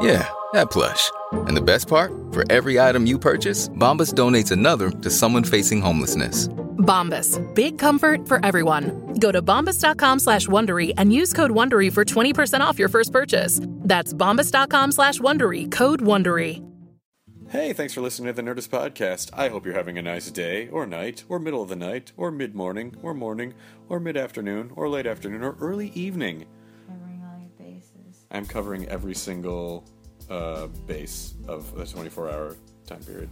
Yeah, that plush. And the best part? For every item you purchase, Bombas donates another to someone facing homelessness. Bombas. Big comfort for everyone. Go to bombas.com slash Wondery and use code Wondery for 20% off your first purchase. That's bombas.com slash Wondery. Code Wondery. Hey, thanks for listening to the Nerdist Podcast. I hope you're having a nice day, or night, or middle of the night, or mid morning, or morning, or mid afternoon, or late afternoon, or early evening. Covering all your bases. I'm covering every single uh, base of the 24 hour time period.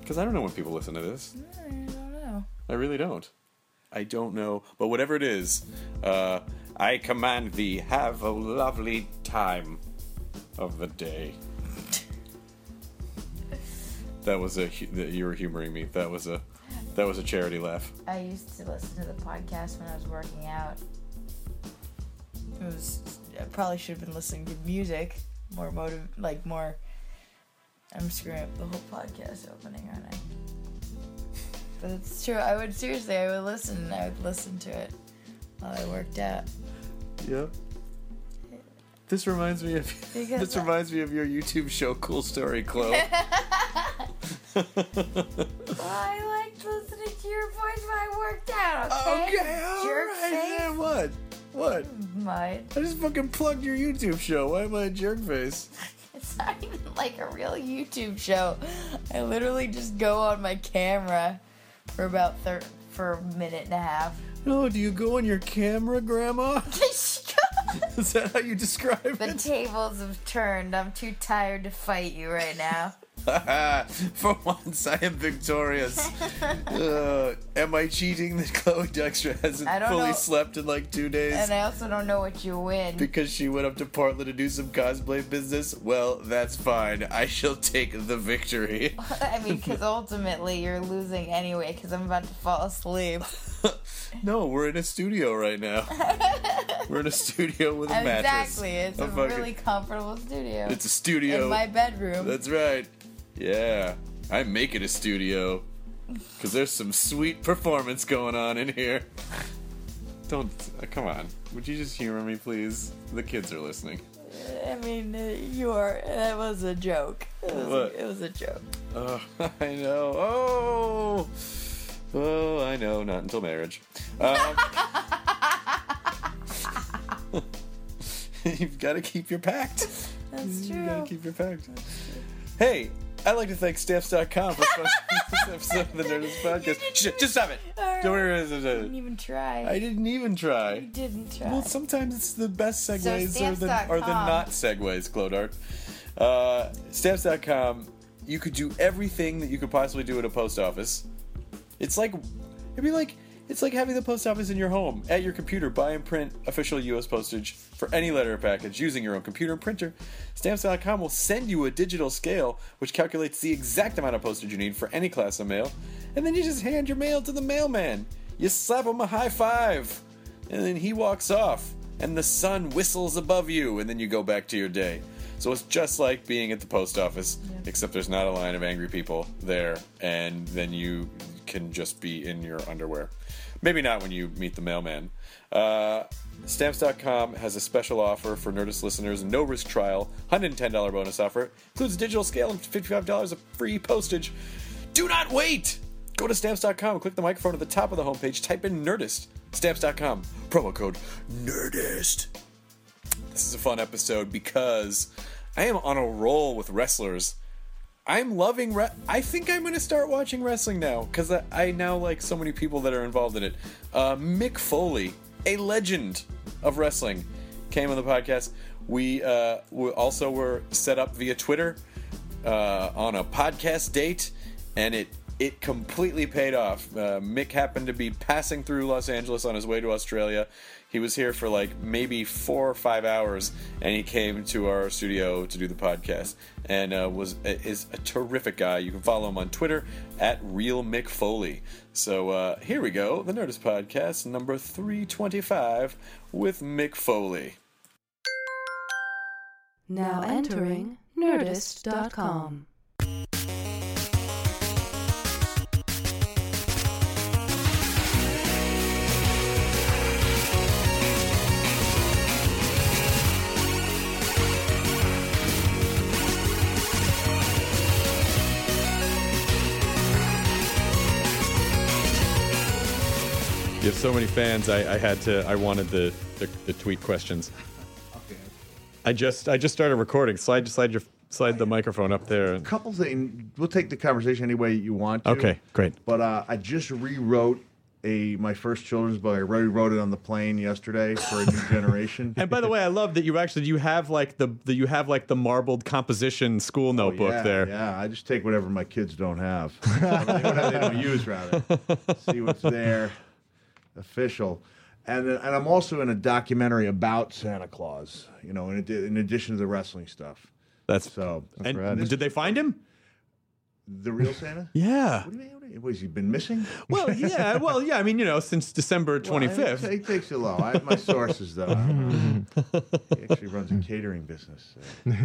Because I don't know when people listen to this. I don't know. I really don't. I don't know. But whatever it is, uh, I command thee, have a lovely time of the day. that was a you were humoring me. That was a that was a charity laugh. I used to listen to the podcast when I was working out. It was. I probably should have been listening to music. More motive, like more. I'm screwing up the whole podcast opening, aren't I? But it's true. I would seriously. I would listen. I would listen to it while I worked out. Yep. This reminds me of Because this I- reminds me of your YouTube show, Cool Story Chloe. I liked listening to your voice when I worked out. Okay. Jerk face. yeah, what? What? Mine. I just fucking plugged your YouTube show. Why am I a jerk face? It's not even like a real YouTube show. I literally just go on my camera for about thir- for a minute and a half. Oh, do you go on your camera, Grandma? Is that how you describe the it? The tables have turned. I'm too tired to fight you right now. For once, I am victorious. uh, am I cheating that Chloe Dykstra hasn't fully know. slept in like two days? And I also don't know what you win. because she went up to Portland to do some cosplay business? Well, that's fine. I shall take the victory. I mean, because ultimately you're losing anyway. Because I'm about to fall asleep. no, we're in a studio right now. we're in a studio with a mattress. exactly. It's a, fucking- really comfortable studio. It's a studio. in my bedroom. That's right. Yeah, I make it a studio because there's some sweet performance going on in here. Don't uh, come on. Would you just humor me, please? The kids are listening. I mean, uh, you are. That was a joke. It was, What? It was a joke. Oh, I know. Oh, oh, I know. Not until marriage. Um, you've got to keep your pact. That's true. You gotta keep your pact. Hey, I'd like to thank Stamps.com for sponsoring this episode of the Nerdist Podcast. Shh, just stop it. Don't worry. I didn't even try. I didn't even try. You didn't try. Well, sometimes it's the best segues or the, Stamps.com. or the not segues, Clodart. Uh, Stamps.com, you could do everything that you could possibly do at a post office. It's like, it'd be like, it's like having the post office in your home, at your computer. Buy and print official U.S. postage for any letter or package using your own computer and printer. Stamps.com will send you a digital scale which calculates the exact amount of postage you need for any class of mail, and then you just hand your mail to the mailman. You slap him a high five, and then he walks off, and the sun whistles above you, and then you go back to your day. So it's just like being at the post office, except there's not a line of angry people there, and then you can just be in your underwear. Maybe not when you meet the mailman. Uh, Stamps.com has a special offer for Nerdist listeners, no risk trial, $110 bonus offer, includes digital scale and $55 of free postage. Do not wait! Go to Stamps.com, click the microphone at the top of the homepage, type in Nerdist. Stamps.com, promo code NERDIST. This is a fun episode because I am on a roll with wrestlers. I'm loving. Re- I think I'm gonna start watching wrestling now because I, I now like so many people that are involved in it. Uh, Mick Foley, a legend of wrestling, came on the podcast. We, uh, we also were set up via Twitter uh, on a podcast date, and it it completely paid off. Uh, Mick happened to be passing through Los Angeles on his way to Australia. He was here for like maybe four or five hours, and he came to our studio to do the podcast, and uh, was is a terrific guy. You can follow him on Twitter at Real Mick Foley. So uh, here we go, the Nerdist Podcast number three twenty five with Mick Foley. Now entering Nerdist.com. You have so many fans. I, I had to. I wanted the, the, the tweet questions. Okay. I just I just started recording. Slide slide your slide the microphone up there. A couple things. We'll take the conversation any way you want to. Okay, great. But uh, I just rewrote a my first children's book. I rewrote it on the plane yesterday for a new generation. And by the way, I love that you actually you have like the, the you have like the marbled composition school notebook Oh, yeah, there. Yeah, I just take whatever my kids don't have, whatever they don't use, rather. See what's there, official. And and I'm also in a documentary about Santa Claus. You know, in, in addition to the wrestling stuff. That's So, and rad. did they find him? the real Santa. Yeah. What do you mean? What do you- what, has he been missing? Well, yeah. Well, yeah. I mean, you know, since December 25th. Well. He takes it low. I have my sources, though. He actually runs a catering business.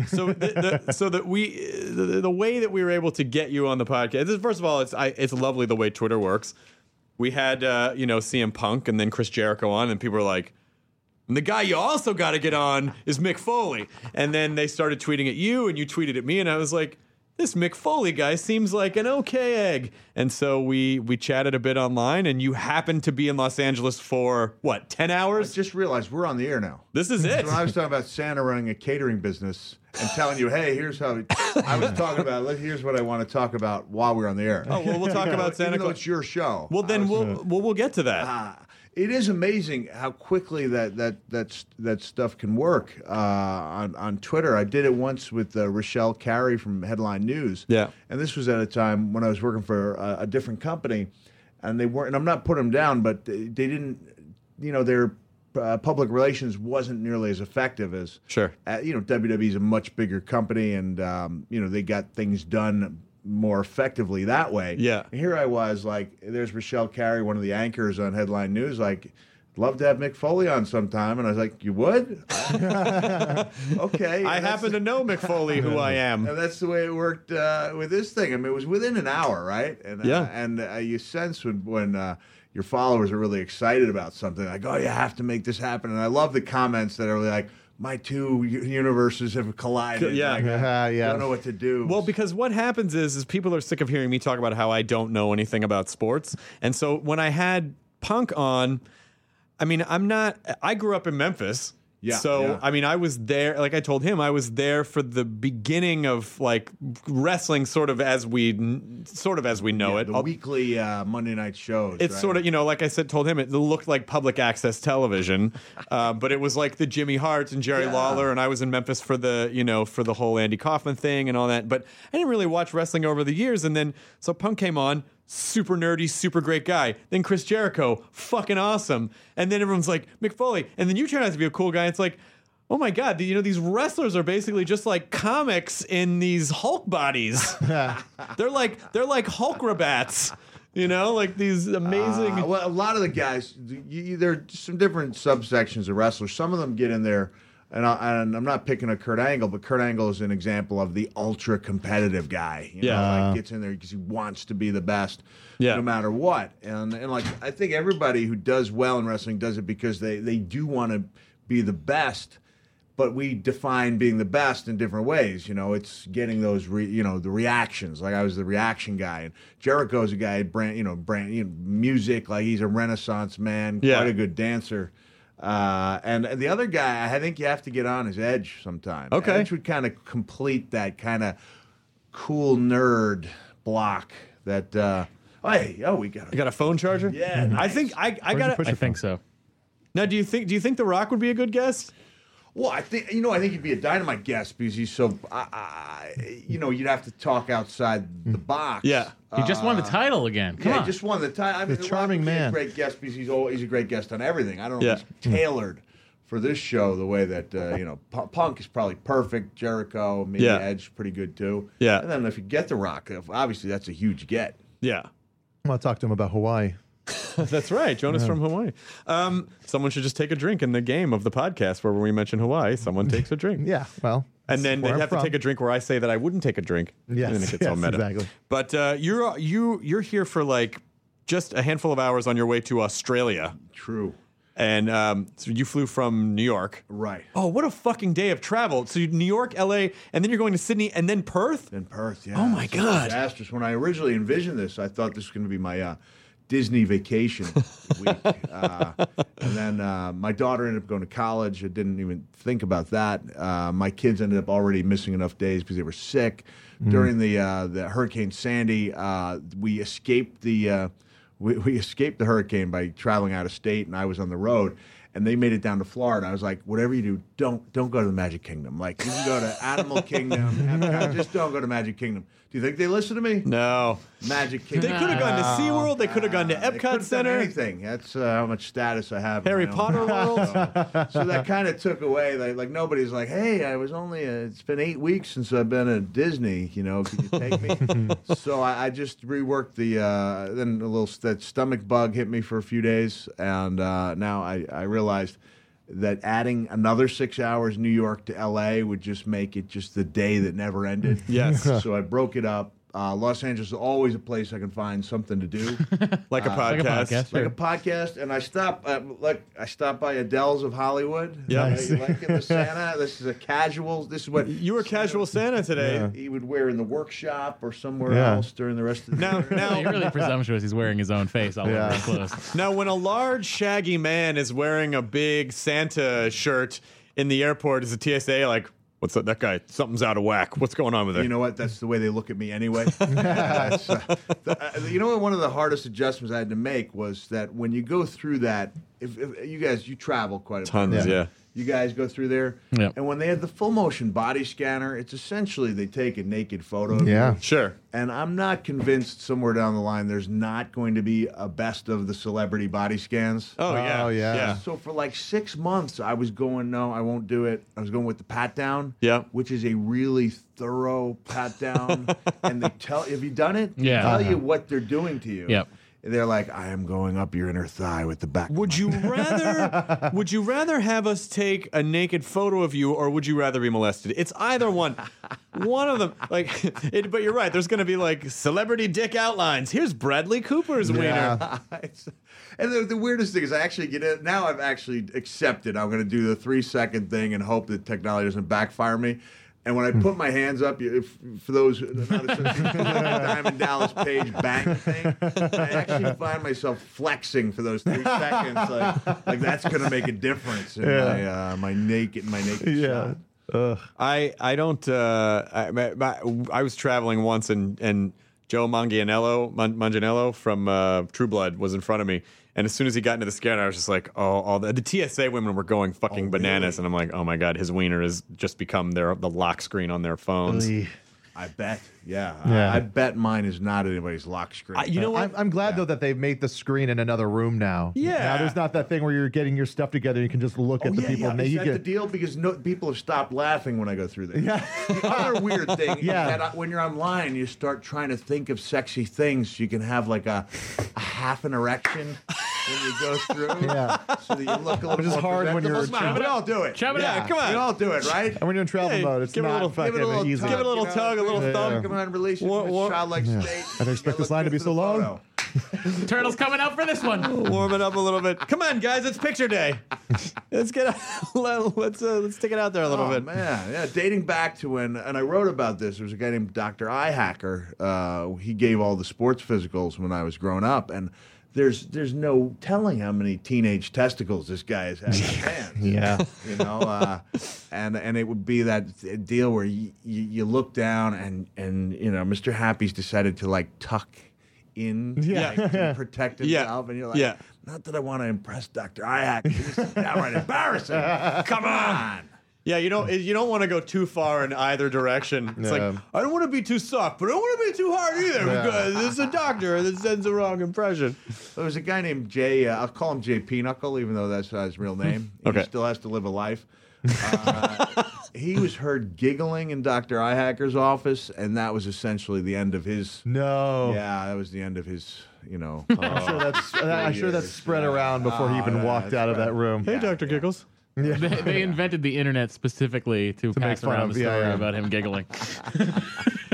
so. so the, the, so that we the, the way that we were able to get you on the podcast this, first of all it's I, it's lovely the way twitter works we had uh, you know cm punk and then chris jericho on and people were like and the guy you also got to get on is mick foley. And then they started tweeting at you and you tweeted at me and i was like this Mick Foley guy seems like an okay egg, and so we we chatted a bit online. And you happened to be in Los Angeles for what ten I hours? just realized we're on the air now. This is it. When I was talking about Santa running a catering business and telling you, hey, here's how I was talking about. Here's what I want to talk about while we're on the air. Oh well, we'll talk about Santa Even Claus. it's your show. Well, then was- we'll, we'll we'll get to that. Ah, it is amazing how quickly that that that that stuff can work uh, on on Twitter. I did it once with uh, Rochelle Carey from Headline News. Yeah. and this was at a time when I was working for a, a different company, and they weren't. And I'm not putting them down, but they, they didn't. You know, their uh, public relations wasn't nearly as effective as Sure. uh, you know, WWE's a much bigger company, and um, you know they got things done more effectively that way. Yeah. And here I was, like, there's Rochelle Carey, one of the anchors on Headline News, like, love to have Mick Foley on sometime, and I was like, you would? okay. I happen to know Mick Foley, who I am. and that's the way it worked uh, with this thing. I mean, it was within an hour, right? And Yeah. uh, and uh, you sense when when uh, your followers are really excited about something, like, oh, you have to make this happen. And I love the comments that are like, my two universes have collided. Yeah. Like, I don't know what to do. Well, because what happens is, is people are sick of hearing me talk about how I don't know anything about sports, and so when I had Punk on, I mean, I'm not. I grew up in Memphis. Yeah, So yeah. I mean, I was there. Like I told him, I was there for the beginning of like wrestling, sort of as we, sort of as we know Yeah, it. the I'll- weekly uh, Monday night shows. It's right? sort of, you know, like I said, told him it looked like public access television, uh, but it was like the Jimmy Hart and Jerry Yeah. Lawler, and I was in Memphis for the, you know, for the whole Andy Kaufman thing and all that. But I didn't really watch wrestling over the years, and then so Punk came on, super nerdy, super great guy. Then Chris Jericho, fucking awesome, and then everyone's like Mick Foley, and then you turn out to be a cool guy. It's like. Oh my God! You know these wrestlers are basically just like comics in these Hulk bodies. they're like they're like Hulk rabats. You know, like these amazing. Uh, well, a lot of the guys, you, you, there are some different subsections of wrestlers. Some of them get in there, and, I, and I'm not picking a Kurt Angle, but Kurt Angle is an example of the ultra competitive guy. You know, Yeah. like gets in there because he wants to be the best, Yeah. no matter what. And and like I think everybody who does well in wrestling does it because they they do want to be the best. But we define being the best in different ways. You know, it's getting those, re, you know, the reactions. Like I was the reaction guy, and Jericho's a guy, brand, you know, brand, you know, music. Like he's a Renaissance man, Yeah. quite a good dancer. Uh, and the other guy, I think you have to get on his Edge sometime. Okay. Edge would kind of complete that kind of cool nerd block that. Uh, oh, hey, oh, we got. I got a phone charger. Yeah, I think I, I Where'd you got put it. your phone? so. Now, do you think do you think The Rock would be a good guest? Well, I think you know. I think he'd be a dynamite guest because he's so. I, I, you know, you'd have to talk outside the box. Yeah. He just won the title again. Come yeah, on. he just won the title. I mean, The Rock charming would be man. A great guest because he's always, he's a great guest on everything. I don't know Yeah. if he's tailored for this show the way that uh, you know P- Punk is probably perfect. Jericho, maybe Yeah. Edge, pretty good too. Yeah. And then if you get the Rock, obviously that's a huge get. Yeah. I'm gonna talk to him about Hawaii. That's right. Jonah's from Hawaii. Um, someone should just take a drink in the game of the podcast where when we mention Hawaii, someone takes a drink. Yeah, well, And then where they I'm have from. to take a drink where I say that I wouldn't take a drink. Yes, and then it gets all yes, meta. exactly. But uh, you're you you're here for like just a handful of hours on your way to Australia, True. and um, so you flew from New York. Right. Oh, what a fucking day of travel! So you New York, L.A., and then you're going to Sydney, and then Perth. In Perth, yeah. Oh, my It's God. Disastrous. When I originally envisioned this, I thought this was going to be my uh, Disney vacation week. Uh, and then uh, my daughter ended up going to college. I didn't even think about that. Uh, my kids ended up already missing enough days because they were sick. During the uh, the Hurricane Sandy, uh, we escaped the uh, we, we escaped the hurricane by traveling out of state, and I was on the road. And they made it down to Florida. I was like, whatever you do, don't don't go to the Magic Kingdom. Like you can go to Animal Kingdom, Epcot, just don't go to Magic Kingdom. Do you think they listen to me? No, Magic Kingdom. they could have gone to SeaWorld. They could have gone to They could've Epcot done Center. Anything. That's uh, how much status I have. in Harry my own Potter mind. World. So, so that kind of took away. Like, like nobody's like, hey, I was only. Uh, it's been eight weeks since I've been at Disney. You know, could you take me? so I, I just reworked the. Uh, then a little that stomach bug hit me for a few days, and uh, now I, I realized that adding another six hours New York to L.A. would just make it just the day that never ended. Yes. so I broke it up. Uh, Los Angeles is always a place I can find something to do like a podcast. Like a podcast. like a podcast, and I stop uh, like I stop by Adele's of Hollywood. Yeah. You like in the Santa. This is a casual. This is what You were casual Santa today. he would wear in the workshop or somewhere Yeah. else during the rest of the Now, year. now, You're really presumptuous. He's wearing his own face all Yeah. over his clothes. Now, when a large, shaggy man is wearing a big Santa shirt in the airport, is the TSA like, "What's that? That guy? Something's out of whack. What's going on with it?" You know what? That's the way they look at me anyway. Uh, uh, you know what? One of the hardest adjustments I had to make was that when you go through that, if, if you guys you travel quite a Tons, bit, yeah. You guys go through there, Yep. and when they have the full motion body scanner, it's essentially they take a naked photo. Of Yeah. you. Sure. And I'm not convinced somewhere down the line there's not going to be a best of the celebrity body scans. Oh, yeah. Oh, yeah. Yeah. So for like six months, I was going, no, I won't do it. I was going with the pat down. Yeah. Which is a really thorough pat down. and they tell, have you done it? They Yeah. tell you uh-huh. what they're doing to you. Yep. They're like, I am going up your inner thigh with the back. Would you rather would you rather have us take a naked photo of you or would you rather be molested? It's either one. One of them like it, but you're right. There's going to be like celebrity dick outlines. Here's Bradley Cooper's wiener. Yeah. It's- and the, the weirdest thing is, I actually get it. Now I've actually accepted. I'm going to do the three second thing and hope that technology doesn't backfire me. And when I put my hands up, you- if, for those who are not associated, the Diamond Dallas Page bang thing, I actually find myself flexing for those three seconds. Like, like that's going to make a difference in my uh, my naked my naked Yeah. shot. Ugh. I I don't. Uh, I, my, my, I was traveling once and and Joe Manganiello Man, Manganiello from uh, True Blood was in front of me, and as soon as he got into the scanner, I was just like, oh, all the, the TSA women were going fucking Oh, bananas, really? and I'm like, oh my god, his wiener has just become their the lock screen on their phones. Ugh. I bet. Yeah. Yeah. I, I bet mine is not anybody's lock screen. I- you know what? I'm, I'm glad though that they've made the screen in another room now. Yeah. Now there's not that thing where you're getting your stuff together. You can just look oh, at Oh, the yeah, people yeah. and they Is you that get the deal? Because no, people have stopped laughing when I go through there. Yeah. the other weird thing Yeah. is that I- when you're online, you start trying to think of sexy things. You can have like a, a half an erection when you go through. Yeah. So that you look a little Which is more hard when you're Come on, tra- we all do it. Chop it Yeah, up. come on. We all do it, right? and when you're in travel Hey, mode, it's give it a not little- fucking give it a little easy. tug, Give it a little you know, tug, a little you know, thumb. Come on, release it What- from a childlike Yeah. state. I don't expect this line to be so long. Turtle's coming out for this one. Warm it up a little bit. Come on, guys, it's picture day. Let's get let's uh, let's stick it out there a little oh, bit. man, yeah, dating back to when, and I wrote about this. There was a guy named Dr. Eye Hacker. Uh, he gave all the sports physicals when I was growing up, and there's there's no telling how many teenage testicles this guy has had in his hands. Yeah. you know, uh, and and it would be that deal where you, you, you look down and and you know Mr. Happy's decided to like tuck in Yeah. like, to protect Yeah. himself, and you're like, Yeah. not that I want to impress Doctor Iac, this is downright embarrassing. Come on. Yeah, you don't you don't want to go too far in either direction. It's Yeah. like I don't want to be too soft, but I don't want to be too hard either Yeah. because it's a doctor that sends the wrong impression. There was a guy named Jay. Uh, I'll call him Jay Pinochle, even though that's not his real name. Okay. He still has to live a life. Uh, he was heard giggling in Dr. Ihacker's office, and that was essentially the end of his. No. Yeah, that was the end of his. You know. I'm sure that's I'm sure that's spread around before he even walked it's out of that room. Hey, Doctor Giggles. They, they invented the internet specifically to, make pass fun around of- the story yeah. about him giggling.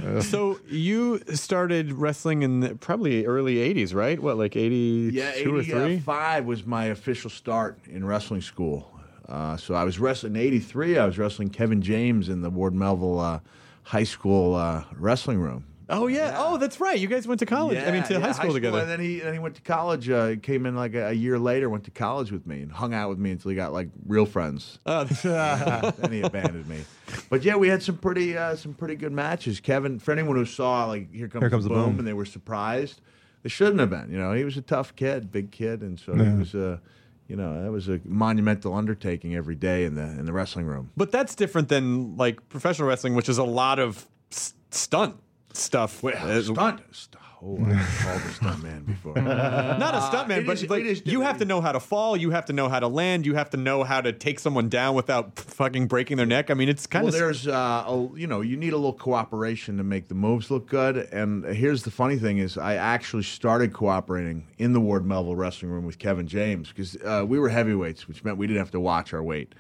So you started wrestling in the, probably early '80s, right? What, like '82 Yeah, or three? 85 was my official start in wrestling school. Uh, so I was wrestling in 83. I was wrestling Kevin James in the Ward Melville uh, High School uh, wrestling room. Oh yeah. Oh, that's right. You guys went to college. I mean, to Yeah, high yeah, school together. And then he then he went to college. Uh, came in like a, a year later. Went to college with me and hung out with me until he got like real friends. Oh, then he abandoned me. But yeah, we had some pretty uh, some pretty good matches. Kevin, for anyone who saw like Here Comes, Here Comes the the boom, Boom. and they were surprised, they shouldn't have been. You know, he was a tough kid, big kid, and so he was a, you know, that was a monumental undertaking every day in the in the wrestling room. but that's different than like professional wrestling, which is a lot of s- stunt stuff. Well, Uh, stunt. st- Oh, I've called a stunt man before. Not a stuntman, it but, is- is you have to know how to fall. You have to know how to land. You have to know how to take someone down without fucking breaking their neck. I mean, it's kind well, of there's, uh, a, you know, you need a little cooperation to make the moves look good. And here's the funny thing: is I actually started cooperating in the Ward Melville wrestling room with Kevin James because uh, we were heavyweights, which meant we didn't have to watch our weight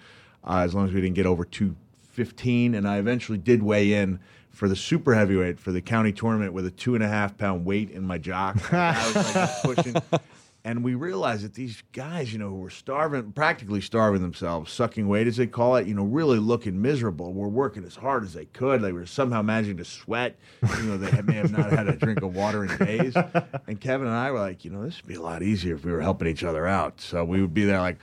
uh, as long as we didn't get over two fifteen. And I eventually did weigh in for the super heavyweight for the county tournament with a two and a half pound weight in my jock. I was like pushing. And we realized that these guys, you know, who were starving, practically starving themselves, sucking weight as they call it, you know, really looking miserable, were working as hard as they could. They were somehow managing to sweat, You know, they may have not had a drink of water in days. And Kevin and I were like, you know, this would be a lot easier if we were helping each other out. So we would be there like,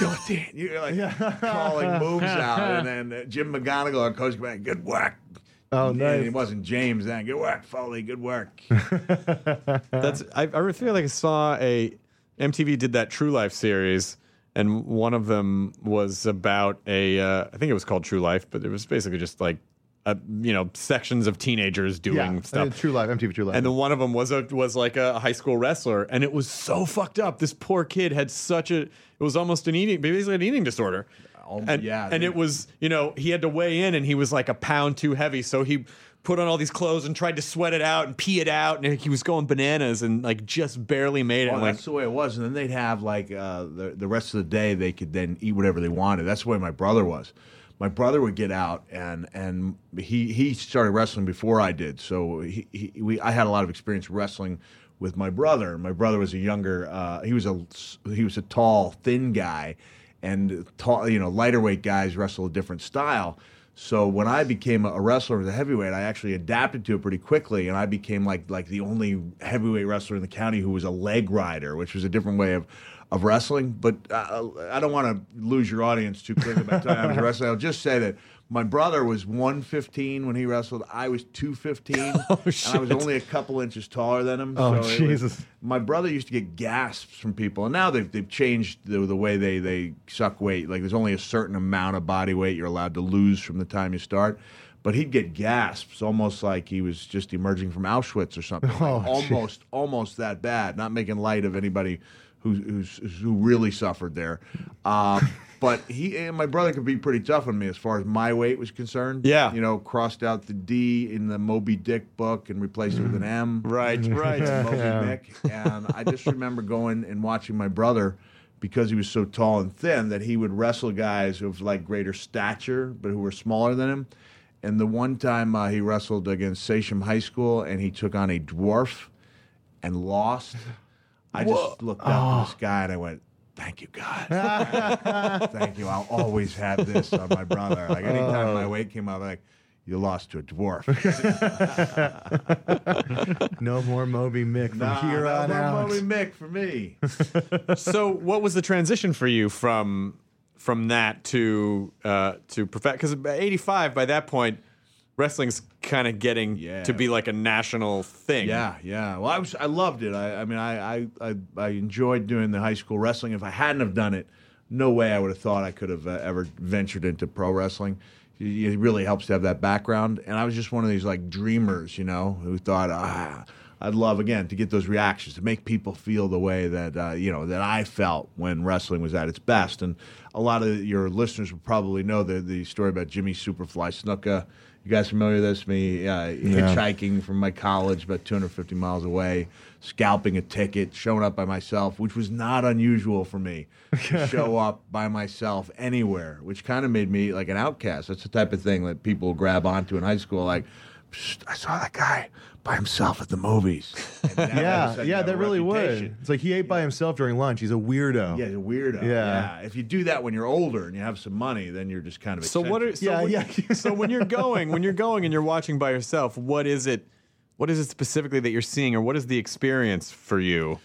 Yo, Dan, you're like calling moves out, and then uh, Jim McGonigal, our coach, went, "Good work." Oh, And nice. It wasn't James then. Good work, Foley. Good work. That's I, I feel like I saw a MTV did that True Life series, and one of them was about a uh, I think it was called True Life, but it was basically just like a, you know sections of teenagers doing yeah. stuff. Uh, True Life, MTV True Life. And then one of them was a was like a high school wrestler, and it was so fucked up. This poor kid had such a it was almost an eating basically an eating disorder. Um, and, yeah, and they- it was you know he had to weigh in, and he was like a pound too heavy, so he put on all these clothes and tried to sweat it out and pee it out, and he was going bananas and like just barely made it. Well, And, like that's the way it was, and then they'd have like uh, the the rest of the day they could then eat whatever they wanted. That's the way my brother was. My brother would get out and and he he started wrestling before I did, so he, he we I had a lot of experience wrestling with my brother. My brother was a younger. Uh, he was a he was a tall, thin guy, and tall you know lighter weight guys wrestle a different style. So when I became a wrestler as a heavyweight, I actually adapted to it pretty quickly, and I became like like the only heavyweight wrestler in the county who was a leg rider, which was a different way of of wrestling. But uh, I don't want to lose your audience too quickly by telling I was wrestler. I'll just say that my brother was 115 when he wrestled. I was 215, and I was only a couple inches taller than him. Oh, so it was- Jesus. my brother used to get gasps from people, and now they've, they've changed the, the way they, they suck weight. Like there's only a certain amount of body weight you're allowed to lose from the time you start. But he'd get gasps, almost like he was just emerging from Auschwitz or something. Like, Oh, almost, almost that bad. Not making light of anybody who who's, who really suffered there. Um, but he and my brother could be pretty tough on me as far as my weight was concerned. Yeah. you know, crossed out the D in the Moby Dick book and replaced it with an M. right, right. Moby Yeah. Dick. And I just remember going and watching my brother because he was so tall and thin that he would wrestle guys of like greater stature but who were smaller than him. And the one time uh, he wrestled against Sachem High School and he took on a dwarf and lost, I just looked up at the sky and I went, Thank you, God. Thank you. I'll always have this on my brother. Like anytime my weight came up, like, you lost to a dwarf. No more Moby Mick from Nah, here no on more out. Moby Mick for me. so what was the transition for you from from that to uh to perfect because 85 by that point wrestling's kind of getting Yeah. to be like a national thing Yeah, yeah. Well, I was I loved it. I, I mean, I, I I enjoyed doing the high school wrestling. If I hadn't have done it, no way I would have thought I could have uh, ever ventured into pro wrestling. It it really helps to have that background. And I was just one of these like dreamers, you know, who thought, ah, I'd love again to get those reactions, to make people feel the way that uh, you know that I felt when wrestling was at its best. And a lot of your listeners will probably know the the story about Jimmy Superfly Snuka. You guys familiar with this? Me uh, hitchhiking from my college about 250 miles away, scalping a ticket, showing up by myself, which was not unusual for me to show up by myself anywhere, which kind of made me like an outcast. That's the type of thing that people grab onto in high school. Like, "Psst, I saw that guy by himself at the movies. And now all of a Yeah, yeah, have that really would. It's like he ate by himself during lunch. He's a weirdo. Yeah, he's a weirdo. Yeah. Yeah. If you do that when you're older and you have some money, then you're just kind of. so what are so Yeah, when, yeah. so when you're going when you're going and you're watching by yourself what is it what is it specifically that you're seeing or what is the experience for you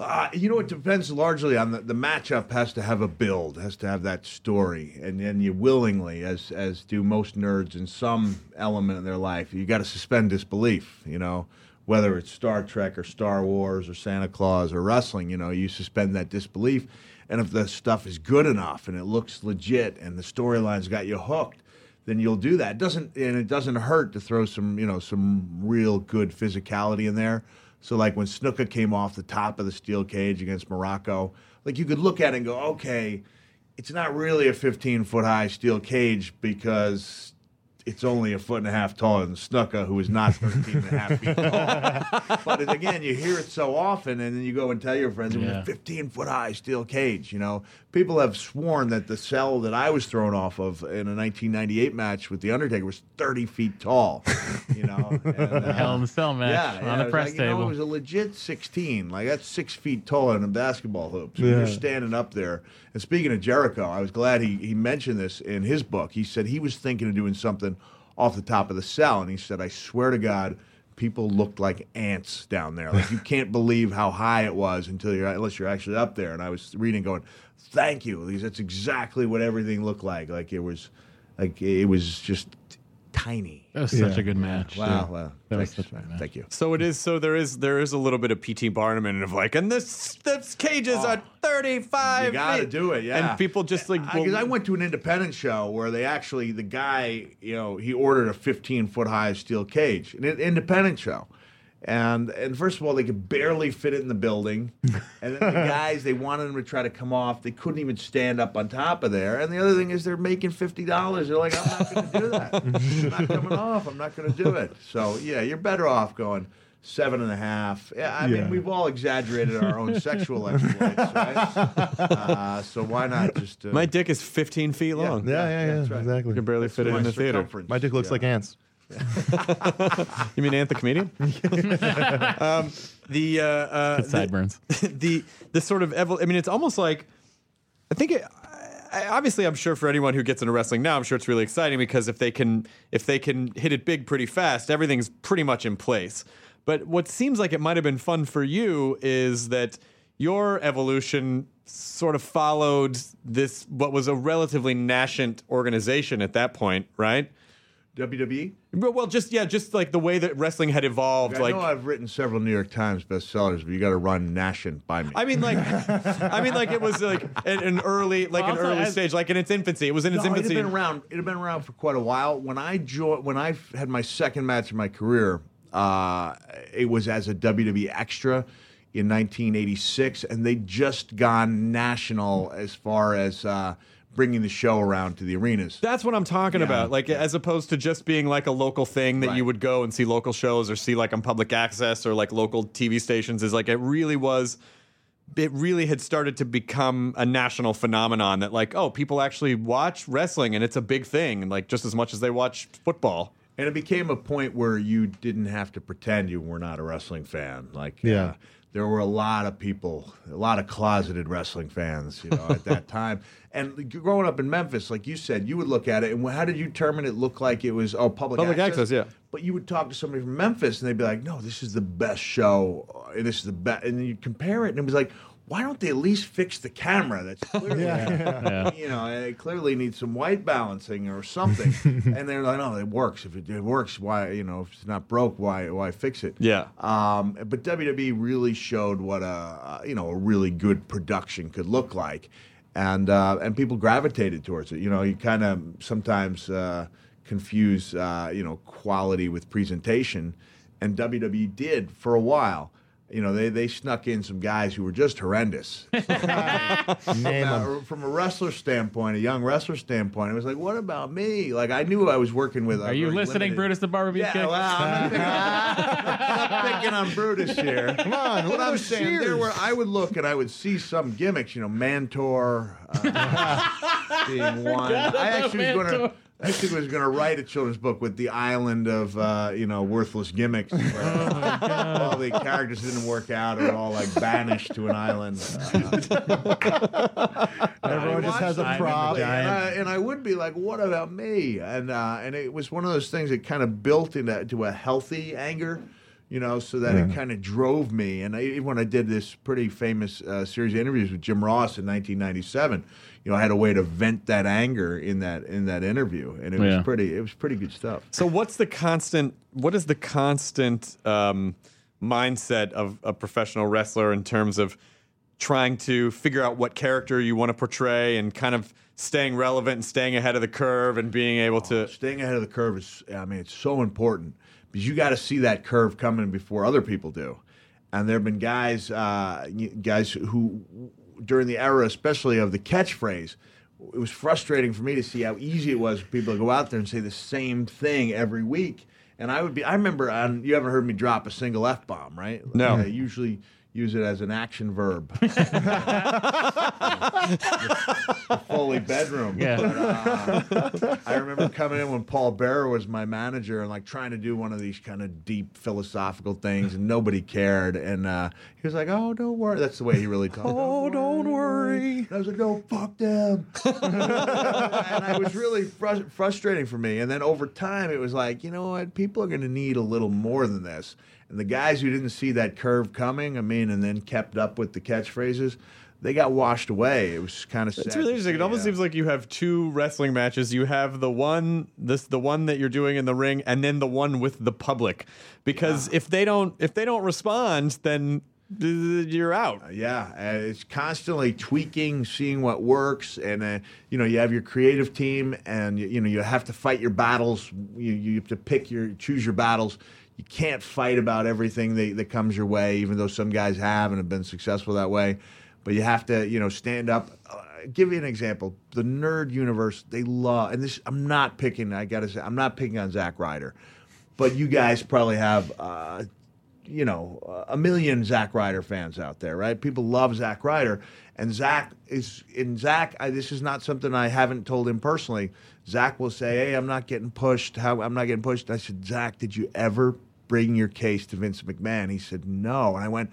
Uh, you know, it depends largely on the, the matchup. Has to have a build, has to have that story, and then you willingly, as as do most nerds in some element in their life, you got to suspend disbelief. You know, whether it's Star Trek or Star Wars or Santa Claus or wrestling, you know, you suspend that disbelief, and if the stuff is good enough and it looks legit and the storyline's got you hooked, then you'll do that. It doesn't and it doesn't hurt to throw some you know some real good physicality in there. So like when Snuka came off the top of the steel cage against Morocco, like you could look at it and go, okay, it's not really a 15 foot high steel cage because it's only a foot and a half taller than Snuka, who is not 13 and a half feet tall. but again, you hear it so often, and then you go and tell your friends it was a 15 foot high steel cage. You know, people have sworn that the cell that I was thrown off of in a 1998 match with the Undertaker was 30 feet tall. You know, and, uh, Hell in the Cell match yeah, yeah, on it the was press like, you know, it was a legit 16. Like that's six feet taller than a basketball hoop. So Yeah. you're standing up there. And speaking of Jericho, I was glad he, he mentioned this in his book. He said he was thinking of doing something off the top of the cell, and he said, "I swear to God." People looked like ants down there. Like you can't believe how high it was until you're unless you're actually up there. And I was reading, going, "Thank you," because that's exactly what everything looked like. Like it was, like it was just tiny. That was such Yeah. a good match. Wow, too. wow. That was such a good match. Thank you. so it is so there is there is a little bit of pt barnum of like and this this cages are 35 You got to feet. do it, yeah. and people just like because well, I went to an independent show where they actually the guy you know he ordered a 15 foot high steel cage, an independent show. And and first of all, they could barely fit it in the building, and then the guys they wanted them to try to come off. They couldn't even stand up on top of there. And the other thing is they're making fifty dollars. They're like, I'm not going to do that. it's not coming off. I'm not going to do it. So yeah, you're better off going seven and a half. Yeah, I Yeah. mean we've all exaggerated our own sexual exploits, right? Uh, so why not just uh, my dick is 15 feet long Yeah, yeah, yeah, that's right. exactly. you can barely fit it my in the theater. My dick looks Yeah. like ants. you mean ant the comedian um, the uh, uh, Good the- sideburns. the the sort of evol- I mean, it's almost like I think it. I, obviously, I'm sure for anyone who gets into wrestling now, I'm sure it's really exciting because if they can if they can hit it big pretty fast, everything's pretty much in place. But what seems like it might have been fun for you is that your evolution sort of followed this what was a relatively nascent organization at that point, right? WWE. Well, well, just yeah, just like the way that wrestling had evolved, I like know I've written several New York Times bestsellers, but you got to run Nashon by me. I mean, like, I mean, like it was like an, an early, like Well, an early as- stage, like in its infancy. It was in its No, it had infancy. been around. It had been around for quite a while. When I joined, when I had my second match in my career, uh, it was as a WWE extra in 1986, and they'd just gone national as far as uh, bringing the show around to the arenas. That's what I'm talking Yeah. about. Like, as opposed to just being like a local thing that you would go and see local shows or see like on public access or like local TV stations. Is like it really was. It really had started to become a national phenomenon that like, oh, people actually watch wrestling and it's a big thing, like just as much as they watch football. And it became a point where you didn't have to pretend you were not a wrestling fan. Like, Yeah. uh, there were a lot of people, a lot of closeted wrestling fans, you know, at that time. And growing up in Memphis, like you said, you would look at it, and how did you determine it looked like it was oh public, Public access, yeah. But you would talk to somebody from Memphis, and they'd be like, "No, this is the best show. and This is the best." And then you compare it, and it was like, "Why don't they at least fix the camera? That's clearly, Yeah. you know, it clearly needs some white balancing or something." and they're like, "No, it works. If it, it works, why? You know, if it's not broke, why? Why fix it?" Yeah. Um, but WWE really showed what a uh, you know a really good production could look like, and uh, and people gravitated towards it. You know, you kind of sometimes uh, confuse uh, you know quality with presentation, and WWE did for a while. You know, they, they snuck in some guys who were just horrendous. Name 'em. Uh, from a wrestler standpoint, a young wrestler standpoint, it was like, what about me? Like, I knew I was working with. Are you listening, limited- Brutus the Barber Yeah, well, I'm not, I'm picking on Brutus here. Come on, What I'm those saying, there were I would look and I would see some gimmicks, you know, Mantaur uh, being one. I actually was going to. Mantaur. Actually, was going to write a children's book with the island of uh, you know worthless gimmicks. where all the characters didn't work out; are all like banished to an island. Uh, Everyone just has a watched it prop. and I, and I would be like, "What about me?" And uh, and it was one of those things that kind of built into to a healthy anger, you know, so that it kind of drove me. And I, even when I did this pretty famous uh, series of interviews with Jim Ross in 1997, you know, I had a way to vent that anger in that in that interview, and it Yeah. was pretty it was pretty good stuff. So what's the constant? What is the constant um, mindset of a professional wrestler in terms of trying to figure out what character you want to portray and kind of staying relevant and staying ahead of the curve and being able to? Staying ahead of the curve is, I mean, it's so important because you got to see that curve coming before other people do. And there have been guys, uh, guys who, during the era, especially of the catchphrase, it was frustrating for me to see how easy it was for people to go out there and say the same thing every week. And I would be, I remember, on, you haven't heard me drop a single F bomb, right? No. I usually use it as an action verb. the Foley bedroom. Yeah. But, uh, I remember coming in when Paul Bearer was my manager and like trying to do one of these kind of deep philosophical things, and nobody cared. And uh, he was like, "Oh, don't worry." That's the way he really talked. oh, don't worry. And I was like, "No, fuck them." and it was really frus- frustrating for me. And then over time, it was like, you know what? People are going to need a little more than this. And the guys who didn't see that curve coming, I mean, and then kept up with the catchphrases, they got washed away. It was kind of sad. It's really interesting. It almost uh, seems like you have two wrestling matches. You have the one this the one that you're doing in the ring, and then the one with the public. Because if they don't if they don't respond, then you're out. Yeah, uh, it's constantly tweaking, seeing what works, and uh, you know you have your creative team, and you, you know you have to fight your battles. You, you have to pick your choose your battles. You can't fight about everything that, that comes your way, even though some guys have and have been successful that way. But you have to, you know, stand up. Uh, give you an example. The nerd universe, they love, and this. I'm not picking. I gotta say, I'm not picking on Zack Ryder, but you guys probably have. Uh, you know, a million Zack Ryder fans out there, right? People love Zack Ryder, and Zack is in Zack, I, this is not something I haven't told him personally. Zack will say, "Hey, I'm not getting pushed. How I'm not getting pushed." I said, Zack, did you ever bring your case to Vince McMahon?" He said, "No," and I went.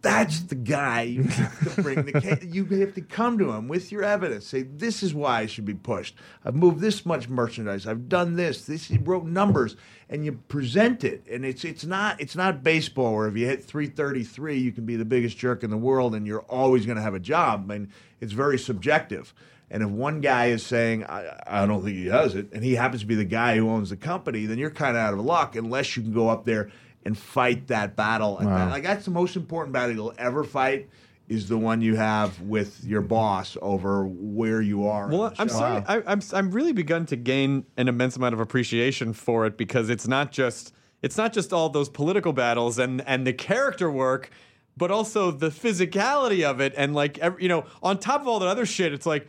That's the guy you have to bring the case. You have to come to him with your evidence. Say, this is why I should be pushed. I've moved this much merchandise. I've done this. This he wrote numbers, and you present it. And it's it's not it's not baseball where if you hit 333, you can be the biggest jerk in the world, and you're always going to have a job. I mean, it's very subjective. And if one guy is saying, I, I don't think he has it, and he happens to be the guy who owns the company, then you're kind of out of luck unless you can go up there and fight that battle. And that- like that's the most important battle you'll ever fight is the one you have with your boss over where you are. Well, I'm show. sorry. I, I'm I'm really begun to gain an immense amount of appreciation for it because it's not just it's not just all those political battles and and the character work, but also the physicality of it and like every, you know on top of all that other shit, it's like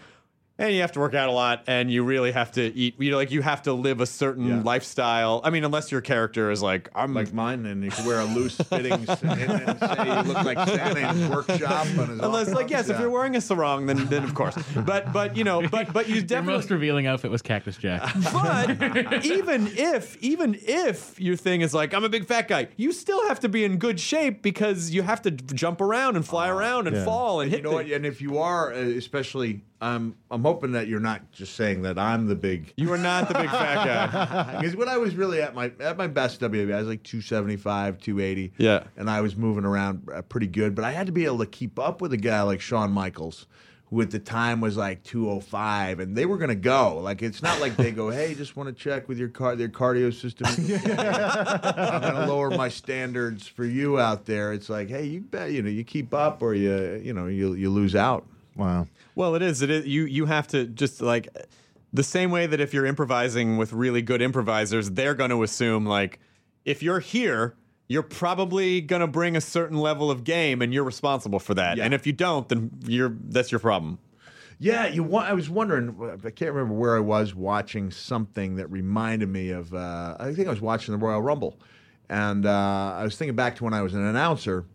and you have to work out a lot, and you really have to eat. You know, like you have to live a certain Yeah. lifestyle. I mean, unless your character is like I'm like mine, and you can wear a loose fitting and, and say you look like Santa in his workshop. On his Unless, like, yes, if you're wearing a sarong, then, then of course. But, but you know, but, but you Your definitely. most revealing outfit was Cactus Jack. But even if, even if your thing is like, I'm a big fat guy, you still have to be in good shape because you have to jump around and fly around and yeah. fall and You hit. know what? And if you are, uh, especially, I'm I'm hoping that you're not just saying that I'm the big. You are not the big fat guy. Because when I was really at my at my best WAB, I was like 275, 280. Yeah. And I was moving around uh, pretty good, but I had to be able to keep up with a guy like Shawn Michaels, who at the time was like 205, and they were going to go. Like it's not like they go, hey, just want to check with your car their cardio system. I'm going to lower my standards for you out there. It's like, hey, you bet, you know, you keep up or you you know you you lose out. Wow. Well, it is. It is. You you have to just like the same way that if you're improvising with really good improvisers, they're going to assume like if you're here, you're probably going to bring a certain level of game, and you're responsible for that. Yeah. And if you don't, then you're that's your problem. Yeah, you. I was wondering. I can't remember where I was watching something that reminded me of. Uh, I think I was watching the Royal Rumble, and uh, I was thinking back to when I was an announcer,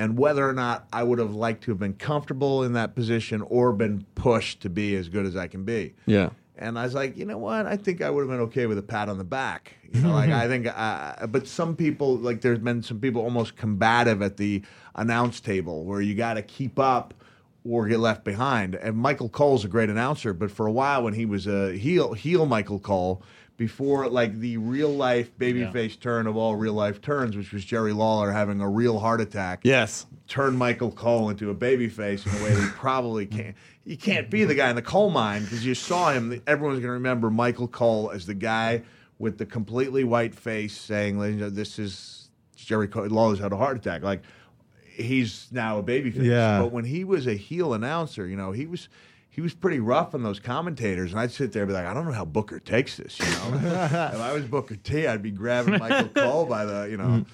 and whether or not I would have liked to have been comfortable in that position or been pushed to be as good as I can be. Yeah. And I was like, you know what? I think I would have been okay with a pat on the back. You know, like I think, uh, but some people, like there's been some people almost combative at the announce table where you got to keep up or get left behind. And Michael Cole's a great announcer, but for a while when he was a heel, heel Michael Cole, before like the real life babyface turn of all real life turns, which was Jerry Lawler having a real heart attack Yes. turn Michael Cole into a babyface in a way that he probably can't. You can't be the guy in the coal mine because you saw him. Everyone's going to remember Michael Cole as the guy with the completely white face saying, "Ladies and gentlemen, "This is Jerry Cole. Lawler's had a heart attack." Like he's now a babyface. Yeah. But when he was a heel announcer, you know, he was. He was pretty rough on those commentators, and I'd sit there and be like, I don't know how Booker takes this. You know, if I was Booker T, I'd be grabbing Michael Cole by the, you know,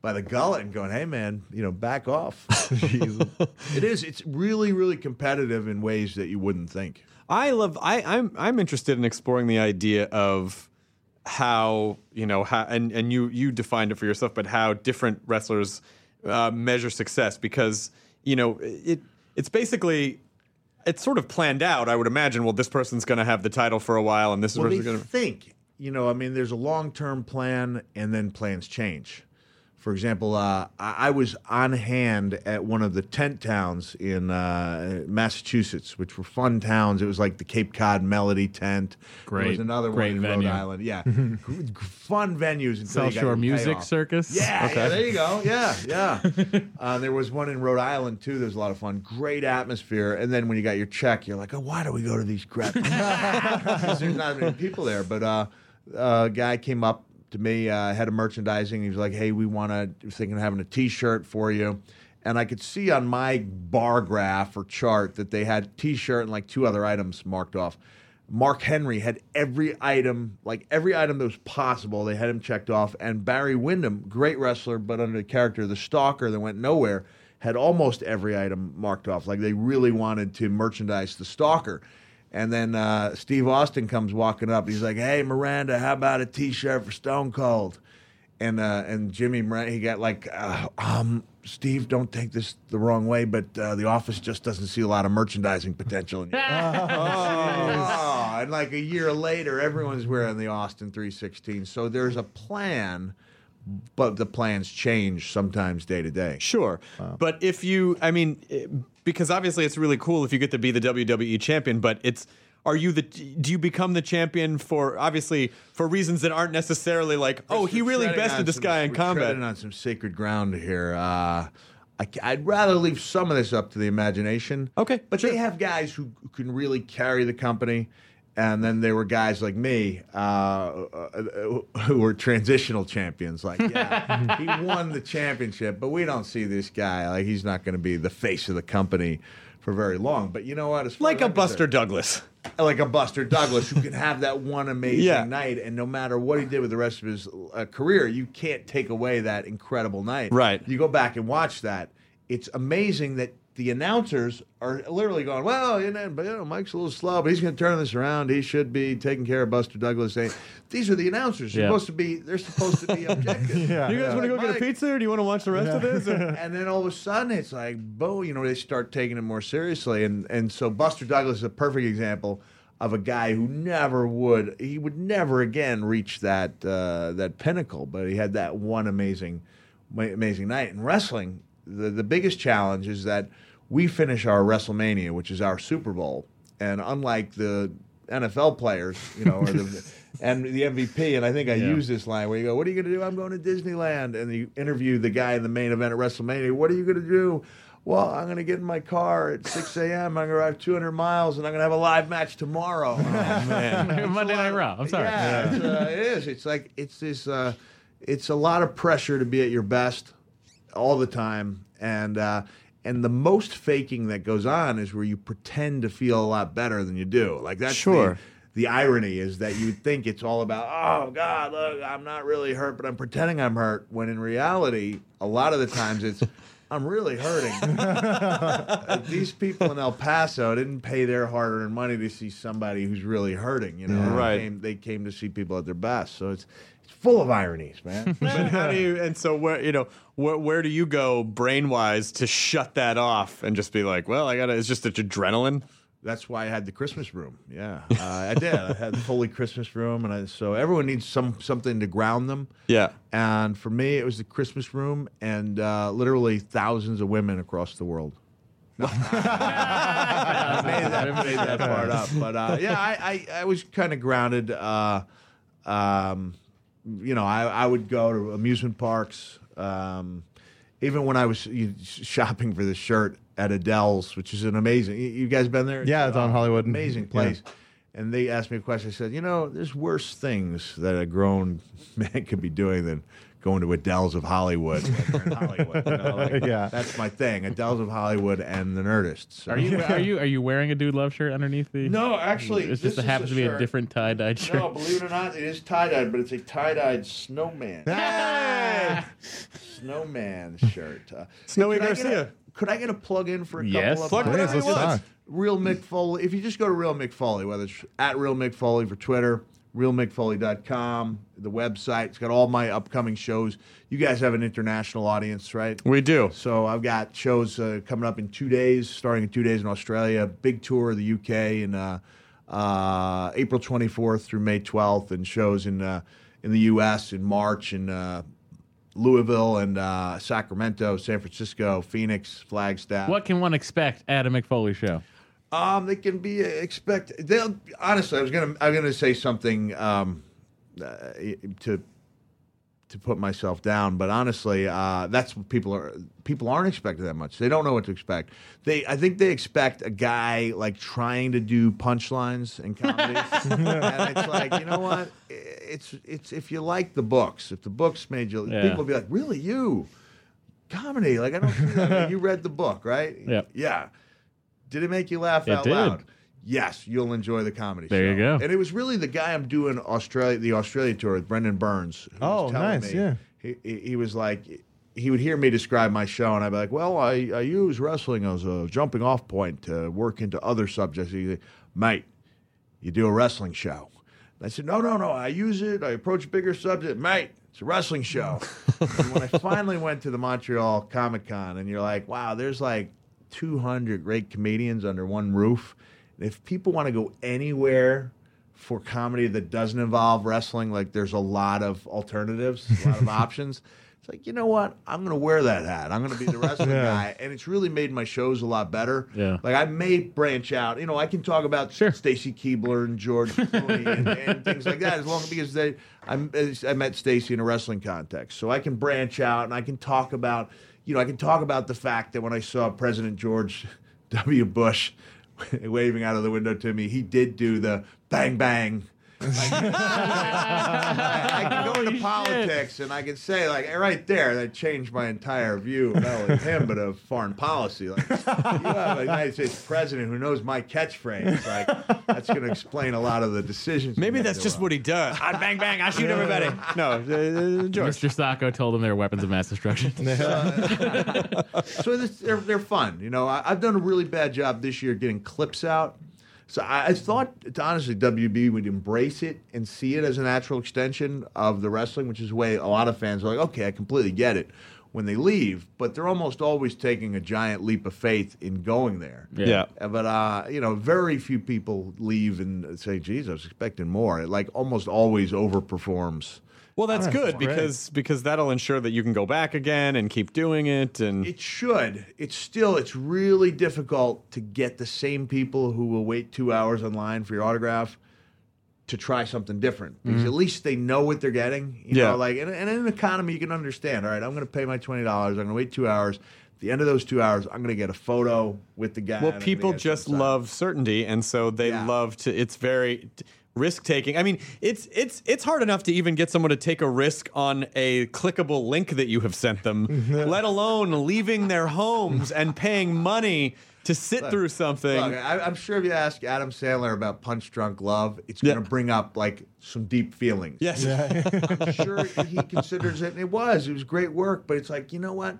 by the gullet and going, "Hey, man, you know, back off." it is. It's really, really competitive in ways that you wouldn't think. I love. I, I'm I'm interested in exploring the idea of how you know how and and you you defined it for yourself, but how different wrestlers uh, measure success because you know it it's basically it's sort of planned out. I would imagine. Well, this person's going to have the title for a while, and this Well, person's going to. think, you know, I mean, there's a long-term plan, and then plans change. For example, uh, I, I was on hand at one of the tent towns in uh, Massachusetts, which were fun towns. It was like the Cape Cod Melody Tent. Great. There was another great one in venue. Rhode Island. Yeah, G- fun venues. South Shore Music. Circus. Yeah, Okay. yeah, there you go. Yeah, yeah. uh, there was one in Rhode Island too. There was a lot of fun. Great atmosphere. And then when you got your check, you're like, oh, why do we go to these crap? There's not many people there. But uh, a guy came up to me, uh, head of merchandising. He was like, hey, we want to thinking of having a T-shirt for you. And I could see on my bar graph or chart that they had T-shirt and like two other items marked off. Mark Henry had every item, like every item that was possible. They had him checked off. And Barry Windham, great wrestler, but under the character of the Stalker that went nowhere, had almost every item marked off. Like they really wanted to merchandise the Stalker. And then uh, Steve Austin comes walking up. He's like, "Hey, Miranda, how about a T-shirt for Stone Cold?" And uh, and Jimmy Miranda, he got like, uh, um, "Steve, don't take this the wrong way, but uh, the office just doesn't see a lot of merchandising potential in you." Oh, and like a year later, everyone's wearing the Austin 316. So there's a plan, but the plans change sometimes day to day. Sure, but if you, I mean, because obviously it's really cool if you get to be the WWE champion, but it's. Are you the? Do you become the champion for obviously for reasons that aren't necessarily like, oh, he really bested this some- guy in combat? on some sacred ground here. Uh, I, would rather leave some of this up to the imagination. Okay, but they have guys who, who can really carry the company. And then there were guys like me uh, uh, who were transitional champions. Like, yeah, he won the championship, but we don't see this guy. Like, he's not going to be the face of the company for very long. But you know what? Like a Buster Douglas. like a Buster Douglas who can have that one amazing Yeah. night, and no matter what he did with the rest of his uh, career, you can't take away that incredible night. Right. You go back and watch that. It's amazing that the announcers are literally going, well, you know, but, you know Mike's a little slow, but he's going to turn this around. He should be taking care of Buster Douglas. Saying, these are the announcers. They're Yeah. supposed to be. They're supposed to be objective. Yeah. You guys want to go Like, get a pizza, or do you want to watch the rest of this? and then all of a sudden it's like, boom, you know, they start taking it more seriously. And and so Buster Douglas is a perfect example of a guy who never would he would never again reach that uh, that pinnacle, but he had that one amazing amazing night. In wrestling, the, the biggest challenge is that we finish our WrestleMania, which is our Super Bowl, and unlike the NFL players, you know, or the and the MVP, and I think I Yeah. use this line where you go, "What are you going to do? I'm going to Disneyland," and you interview the guy in the main event at WrestleMania. What are you going to do? Well, I'm going to get in my car at 6 a.m. I'm going to drive 200 miles, and I'm going to have a live match tomorrow. Oh, man. Monday Night Raw. I'm sorry. Yeah, It's, uh, it is. It's like it's this. Uh, it's a lot of pressure to be at your best all the time, and uh, and the most faking that goes on is where you pretend to feel a lot better than you do. Like that's Sure. The, the irony is that you think it's all about, oh God, look, I'm not really hurt, but I'm pretending I'm hurt. When in reality, a lot of the times it's. I'm really hurting. These people in El Paso didn't pay their hard-earned money to see somebody who's really hurting. You know, Yeah. They Right. came- they came to see people at their best. So it's full of ironies, man. But how do you? And so where you know where where do you go brain wise to shut that off and just be like, well, I gotta. It's just it's adrenaline. That's why I had the Christmas room. Yeah, uh, I did. I had the fully Christmas room, and I, so everyone needs some something to ground them. Yeah. And for me, it was the Christmas room, and uh, literally thousands of women across the world. I made that, made that part up, but uh, yeah, I, I, I was kind of grounded. Uh, um, you know, I, I would go to amusement parks. Um, even when I was shopping for this shirt at Adele's, which is an amazing. You, you guys been there? Yeah, it's on Hollywood. Amazing Yeah. place. And they asked me a question. I said, you know, there's worse things that a grown man could be doing than going to Adele's of Hollywood. when they're in Hollywood. you know, like, Yeah. That's my thing. Adele's of Hollywood and the Nerdists. So- Are you are you are you wearing a dude love shirt underneath the? No, actually, it's just is it happens a to be a different tie dyed shirt. No, believe it or not, it is tie dyed, but it's a tie dyed snowman. snowman shirt. Uh, Snowy could I get Garcia. a- Could I get a plug in for a Yes. couple of Plug my- whatever let's want. talk. Real Mick Foley. If you just go to Real Mick Foley, whether it's at Real Mick Foley for Twitter, realmickfoley.com, the website, it's got all my upcoming shows. You guys have an international audience, right? We do. So I've got shows uh, coming up in two days, starting in two days in Australia, big tour of the UK in uh, uh, April 24th through May 12th, and shows in uh, in the US in March in uh, Louisville and uh, Sacramento, San Francisco, Phoenix, Flagstaff. What can one expect at a Mick Foley show? Um, they can be expect. They'll honestly. I was gonna. I'm gonna say something um, uh, to to put myself down, but honestly, uh, that's what people are. People aren't expecting that much. They don't know what to expect. They. I think they expect a guy like trying to do punchlines and comedies, and it's like you know what? It's it's if you like the books. If the books made you, Yeah. people will be like, really you comedy? Like I don't. I mean, you read the book, right? Yep. Yeah. Did it make you laugh It out did. loud? Yes, you'll enjoy the comedy. There you go. And it was really the guy I'm doing Australia, the Australia tour with Brendon Burns. who was Oh, telling nice, me- yeah. He, he, he was like, he would hear me describe my show, and I'd be like, well, I, I use wrestling as a jumping off point to work into other subjects. He'd say, mate, you do a wrestling show. And I said, no, no, no. I use it. I approach bigger subject. Mate, it's a wrestling show. and when I finally went to the Montreal Comic Con, and you're like, wow, there's like 200 great comedians under one roof. And if people want to go anywhere for comedy that doesn't involve wrestling, like there's a lot of alternatives, a lot of options. It's like, you know what? I'm going to wear that hat. I'm going to be the wrestling Yeah. guy. And it's really made my shows a lot better. Yeah. Like I may branch out. You know, I can talk about Sure. Stacy Keibler and George Clooney and, and things like that as long as because they I, I met Stacy in a wrestling context. So I can branch out and I can talk about, you know, I can talk about the fact that when I saw President George W. Bush waving out of the window to me, he did do the bang bang I can go into politics and I can say like right there that changed my entire view not only him but of foreign policy. Like you have a United States president who knows my catchphrase. Like that's going to explain a lot of the decisions. Maybe that's just what he does. I bang bang. I shoot everybody. No, uh, uh, George. Mr. Socko told them they were weapons of mass destruction. so this, they're they're fun. You know, I, I've done a really bad job this year getting clips out. So I, I thought, honestly, WB would embrace it and see it as a natural extension of the wrestling, which is the way a lot of fans are like, okay, I completely get it when they leave, but they're almost always taking a giant leap of faith in going there. Yeah. Uh, But uh, you know, very few people leave and say, "Geez, I was expecting more." It like almost always overperforms. Well, that's good because because that'll ensure that you can go back again and keep doing it. And It should. It's still. It's really difficult to get the same people who will wait two hours online for your autograph to try something different because Mhm. at least they know what they're getting. You Yeah. know, like and, and in an economy, you can understand. All right, I'm going to pay my twenty dollars. I'm going to wait two hours. At the end of those two hours, I'm going to get a photo with the guy. well, and I'm gonna people get just sign. love certainty, and so they love to. It's very risk taking. I mean, it's it's it's hard enough to even get someone to take a risk on a clickable link that you have sent them, let alone leaving their homes and paying money to sit Look, through something. Look, I, I'm sure if you ask Adam Sandler about Punch Drunk Love, it's going to bring up like some deep feelings. Yes. I'm sure he considers it, and it was. It was great work, but it's like, you know what?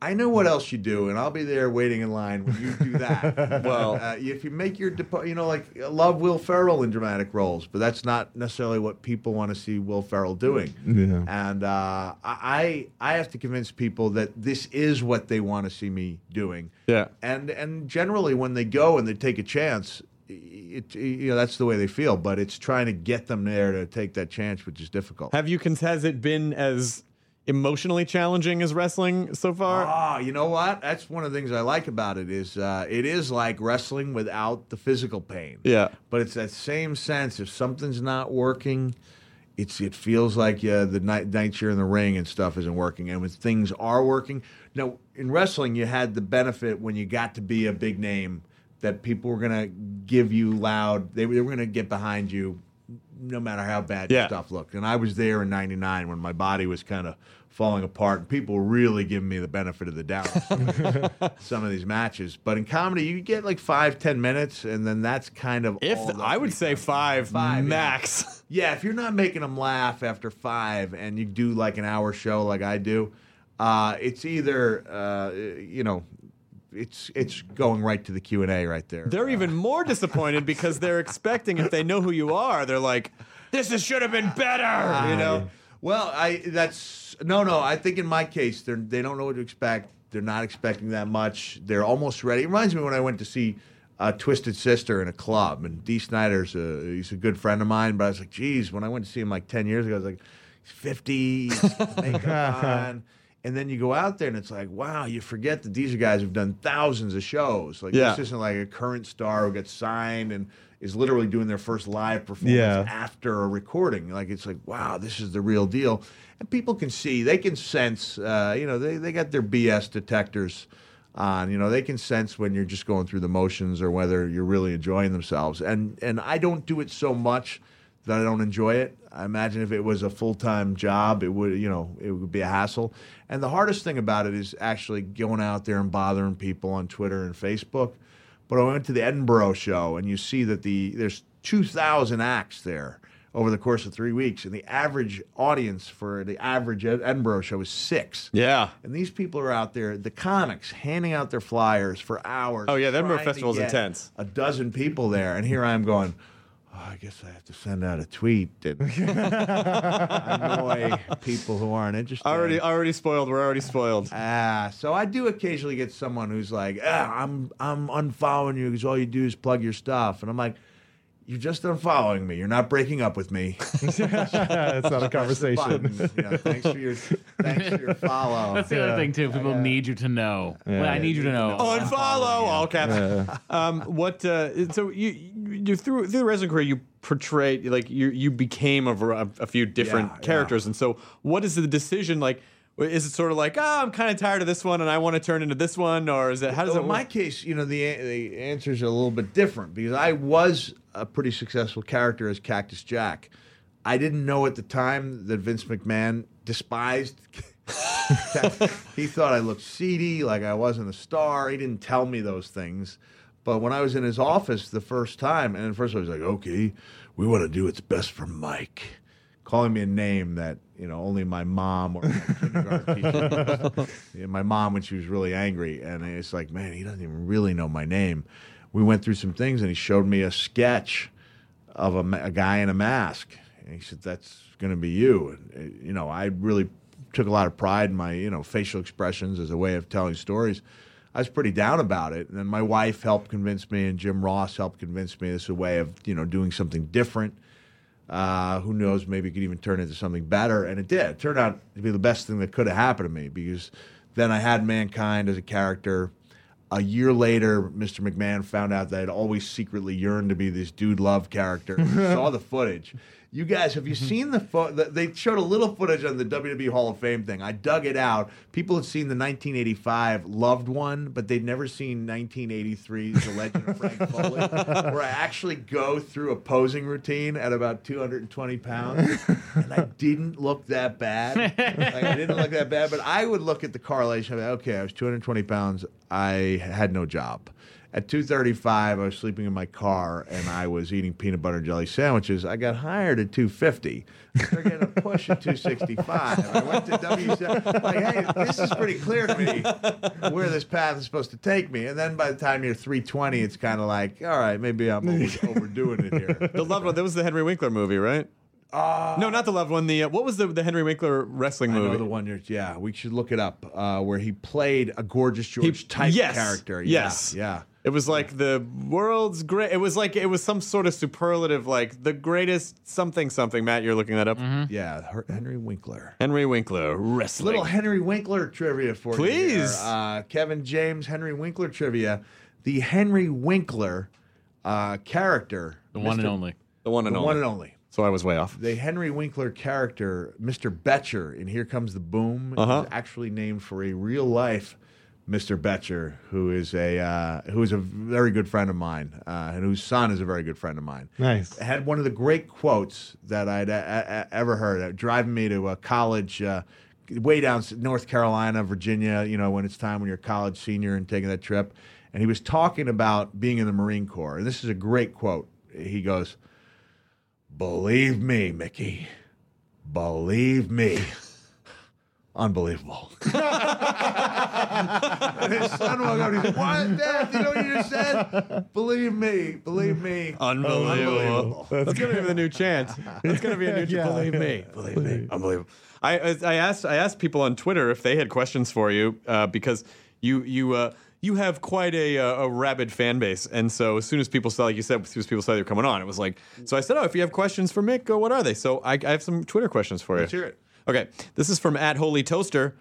I know what else you do, and I'll be there waiting in line when you do that. Well- uh, if you make your, depo- you know, like love Will Ferrell in dramatic roles, but that's not necessarily what people want to see Will Ferrell doing. Yeah. And uh, I I have to convince people that this is what they want to see me doing. Yeah. And and generally when they go and they take a chance, it, you know that's the way they feel. But it's trying to get them there to take that chance, which is difficult. Have you? Has it been as emotionally challenging as wrestling so far? Ah, you know what? That's one of the things I like about it is uh, it is like wrestling without the physical pain. Yeah. But it's that same sense. If something's not working, it's it feels like uh, the night nights you're in the ring and stuff isn't working. And when things are working, now in wrestling you had the benefit when you got to be a big name that people were gonna give you loud. They, they were gonna get behind you, no matter how bad Yeah. stuff looked. And I was there in '99 when my body was kind of falling apart, and people really giving me the benefit of the doubt. Some, of these- some of these matches, but in comedy, you get like five, ten minutes, and then that's kind of If the- I would say five, Five, max. Yeah, if you're not making them laugh after five and you do like an hour show like I do, uh, it's either uh, you know, it's it's going right to the Q and A right there. They're even more disappointed because they're expecting if they know who you are, they're like, "This is, should have been better," you know. Well, I that's no, no. I think in my case, they they don't know what to expect. They're not expecting that much. They're almost ready. It reminds me when I went to see uh, Twisted Sister in a club, and Dee Snider's a, he's a good friend of mine. But I was like, geez, when I went to see him like ten years ago, I was like, he's fifty, makeup on. And then you go out there and it's like, wow, you forget that these are guys who've done thousands of shows. Like Yeah. this isn't like a current star who gets signed and is literally doing their first live performance Yeah. after a recording. Like it's like, wow, this is the real deal. And people can see, they can sense, uh, you know, they, they got their BS detectors on. You know, they can sense when you're just going through the motions or whether you're really enjoying themselves. And and I don't do it so much that I don't enjoy it. I imagine if it was a full time job, it would, you know, it would be a hassle. And the hardest thing about it is actually going out there and bothering people on Twitter and Facebook. But I went to the Edinburgh show, and you see that the there's 2,000 acts there over the course of three weeks, and the average audience for the average Ed- Edinburgh show is six. Yeah. And these people are out there, the comics, handing out their flyers for hours. Oh, yeah, the Edinburgh Festival is intense. A dozen people there, and here I am going. Oh, I guess I have to send out a tweet and annoy people who aren't interested. Already, already spoiled. We're already spoiled. Ah, so I do occasionally get someone who's like, ah, "I'm I'm unfollowing you because all you do is plug your stuff," and I'm like, "You're just unfollowing me. You're not breaking up with me." it's not a conversation. button. You know, thanks for your thanks for your follow. That's the other thing too. People need you to know. well, I need you to know. Unfollow all caps. Um, what? Uh, so you, you through through the wrestling career, you portrayed like you you became a, ver- a few different Yeah, yeah. characters, and so what is the decision like? Is it sort of like, oh, I'm kind of tired of this one and I want to turn into this one, or is it how does So it in my case, you know, the the answers are a little bit different because I was a pretty successful character as Cactus Jack. I didn't know at the time that Vince McMahon despised. he thought I looked seedy, like I wasn't a star. He didn't tell me those things. But when I was in his office the first time, and at first I was like, okay, we want to do what's best for Mike. Calling me a name that, you know, only my mom or my kindergarten teacher my mom when she was really angry. And it's like, man, he doesn't even really know my name. We went through some things and he showed me a sketch of a, a guy in a mask. And he said, that's going to be you. And, uh, you know, I really took a lot of pride in my, you know, facial expressions as a way of telling stories. I was pretty down about it. And then my wife helped convince me, and Jim Ross helped convince me this is a way of, you know, doing something different. Uh, who knows? Maybe it could even turn into something better. And it did. It turned out to be the best thing that could have happened to me because then I had Mankind as a character. A year later, Mr. McMahon found out that I'd always secretly yearned to be this dude love character. saw the footage. You guys, have you mm-hmm. seen the fo- the- They showed a little footage on the WWE Hall of Fame thing. I dug it out. People had seen the 1985 Loved One, but they'd never seen 1983's The Legend of Frank Foley, where I actually go through a posing routine at about 220 pounds, and I didn't look that bad. Like, I didn't look that bad, but I would look at the correlation. Okay, I was 220 pounds. I had no job. At 235, I was sleeping in my car and I was eating peanut butter and jelly sandwiches. I got hired at 250. I started getting a push at 265. I went to WC. Like, hey, this is pretty clear to me where this path is supposed to take me. And then by the time you're 320, it's kind of like, all right, maybe I'm over- overdoing it here. the loved one. That was the Henry Winkler movie, right? Uh, no, not the loved one. The uh, what was the the Henry Winkler wrestling I know movie? the one you're, yeah, we should look it up, uh, where he played a gorgeous George type yes, character. Yeah, Yes, Yeah. It was like the world's great. It was like it was some sort of superlative, like the greatest something something. Matt, you're looking that up. Yeah, Her- Henry Winkler. Henry Winkler wrestling. Little Henry Winkler trivia for you. Please. Uh, Kevin James, Henry Winkler trivia. The Henry Winkler uh, character. The one Mr. and only. the one and The only. one and only. So I was way off. The Henry Winkler character, Mr. Betcher, in Here Comes the Boom, Uh-huh. is actually named for a real life Mr. Betcher, who is a uh, who is a very good friend of mine, uh, and whose son is a very good friend of mine. Nice. Had one of the great quotes that I'd uh, uh, ever heard, uh, driving me to a college uh, way down North Carolina, Virginia. You know, when it's time when you're a college senior and taking that trip, and he was talking about being in the Marine Corps, and this is a great quote. He goes, "Believe me, Mickey, believe me." Unbelievable. and his son walked up and he said, What, Dad? You know what you just said? Believe me, believe me. Unbelievable. That's gonna be the new chant. That's gonna be a new chant. Yeah. Believe me. Believe me. Unbelievable. I I asked I asked people on Twitter if they had questions for you uh, because you you uh, you have quite a uh, a rabid fan base, and so as soon as people saw, like you said, as soon as people saw you were coming on, it was like. So I said, oh, if you have questions for Mick, what are they? So I, I have some Twitter questions for you. Let's hear it. Okay, this is from at Holy Toaster.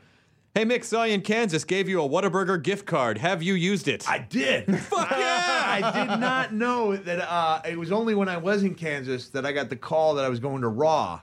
Hey Mick, saw you in Kansas. Gave you a Whataburger gift card. Have you used it? I did. Fuck yeah! I did not know that uh, it was only when I was in Kansas that I got the call that I was going to Raw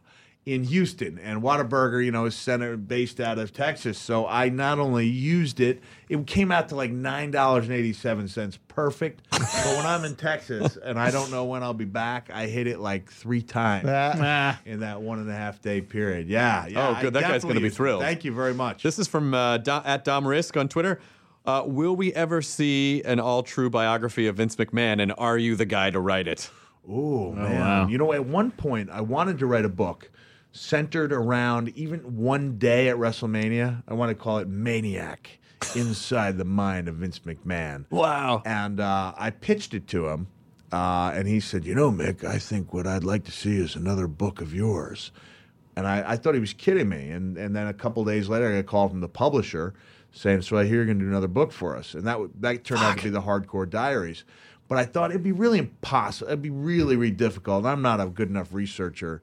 in Houston, and Whataburger, you know, is center based out of Texas. So I not only used it, it came out to like nine dollars and eighty seven cents, perfect. but when I'm in Texas and I don't know when I'll be back, I hit it like three times Ah. in that one and a half day period. Yeah, yeah. Oh, good. I That guy's gonna be thrilled. Thank you very much. This is from uh, Do- at Dom Risk on Twitter. Uh, will we ever see an all true biography of Vince McMahon, and are you the guy to write it? Oh man! wow. You know, at one point, I wanted to write a book centered around even one day at WrestleMania. I want to call it Maniac Inside the Mind of Vince McMahon. Wow. And uh, I pitched it to him, uh, and he said, "You know, Mick, I think what I'd like to see is another book of yours." And I, I thought he was kidding me. And and then a couple days later, I got a call from the publisher saying, "So I hear you're going to do another book for us." And that w- that turned out to be the Hardcore Diaries. But I thought it'd be really impossible. It'd be really, really difficult. I'm not a good enough researcher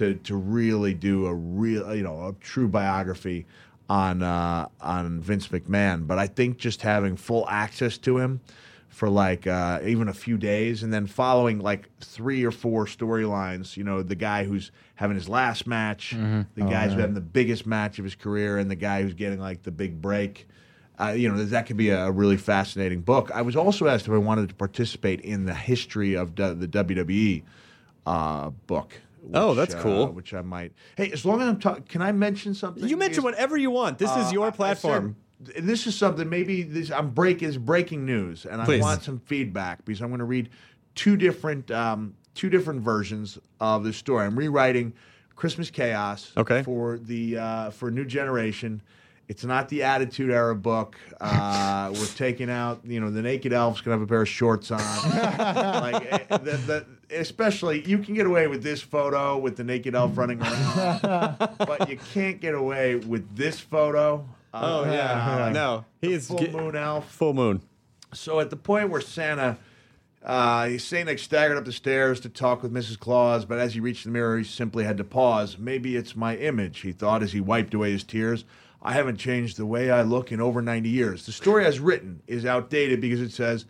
to to really do a real, you know, a true biography on uh, on Vince McMahon. But I think just having full access to him for like uh, even a few days, and then following like three or four storylines. You know, the guy who's having his last match, Mm-hmm. the guy who's having the biggest match of his career, and the guy who's getting like the big break. Uh, you know, that could be a really fascinating book. I was also asked if I wanted to participate in the history of the WWE uh, Oh, which, that's uh, cool. which I might. Hey, as long as I'm talking, can I mention something? You mention whatever you want. This uh, is your platform. said- this is something maybe this I'm break is breaking news, and Please. I want some feedback because I'm going to read two different um, two different versions of the story. I'm rewriting Christmas Chaos Okay. for the uh, for New Generation. It's not the Attitude Era book. Uh, we're taking out, you know, the naked elf's gonna have a pair of shorts on. like, eh, the, the, especially, you can get away with this photo with the naked elf running around, but you can't get away with this photo. Oh Uh, yeah, like no, the he's full ge- moon elf. Full moon. So at the point where Santa, uh, he's saying like staggered up the stairs to talk with Mrs. Claus, but as he reached the mirror, he simply had to pause. Maybe it's my image, he thought as he wiped away his tears. I haven't changed the way I look in over 90 years. The story as written is outdated because it says,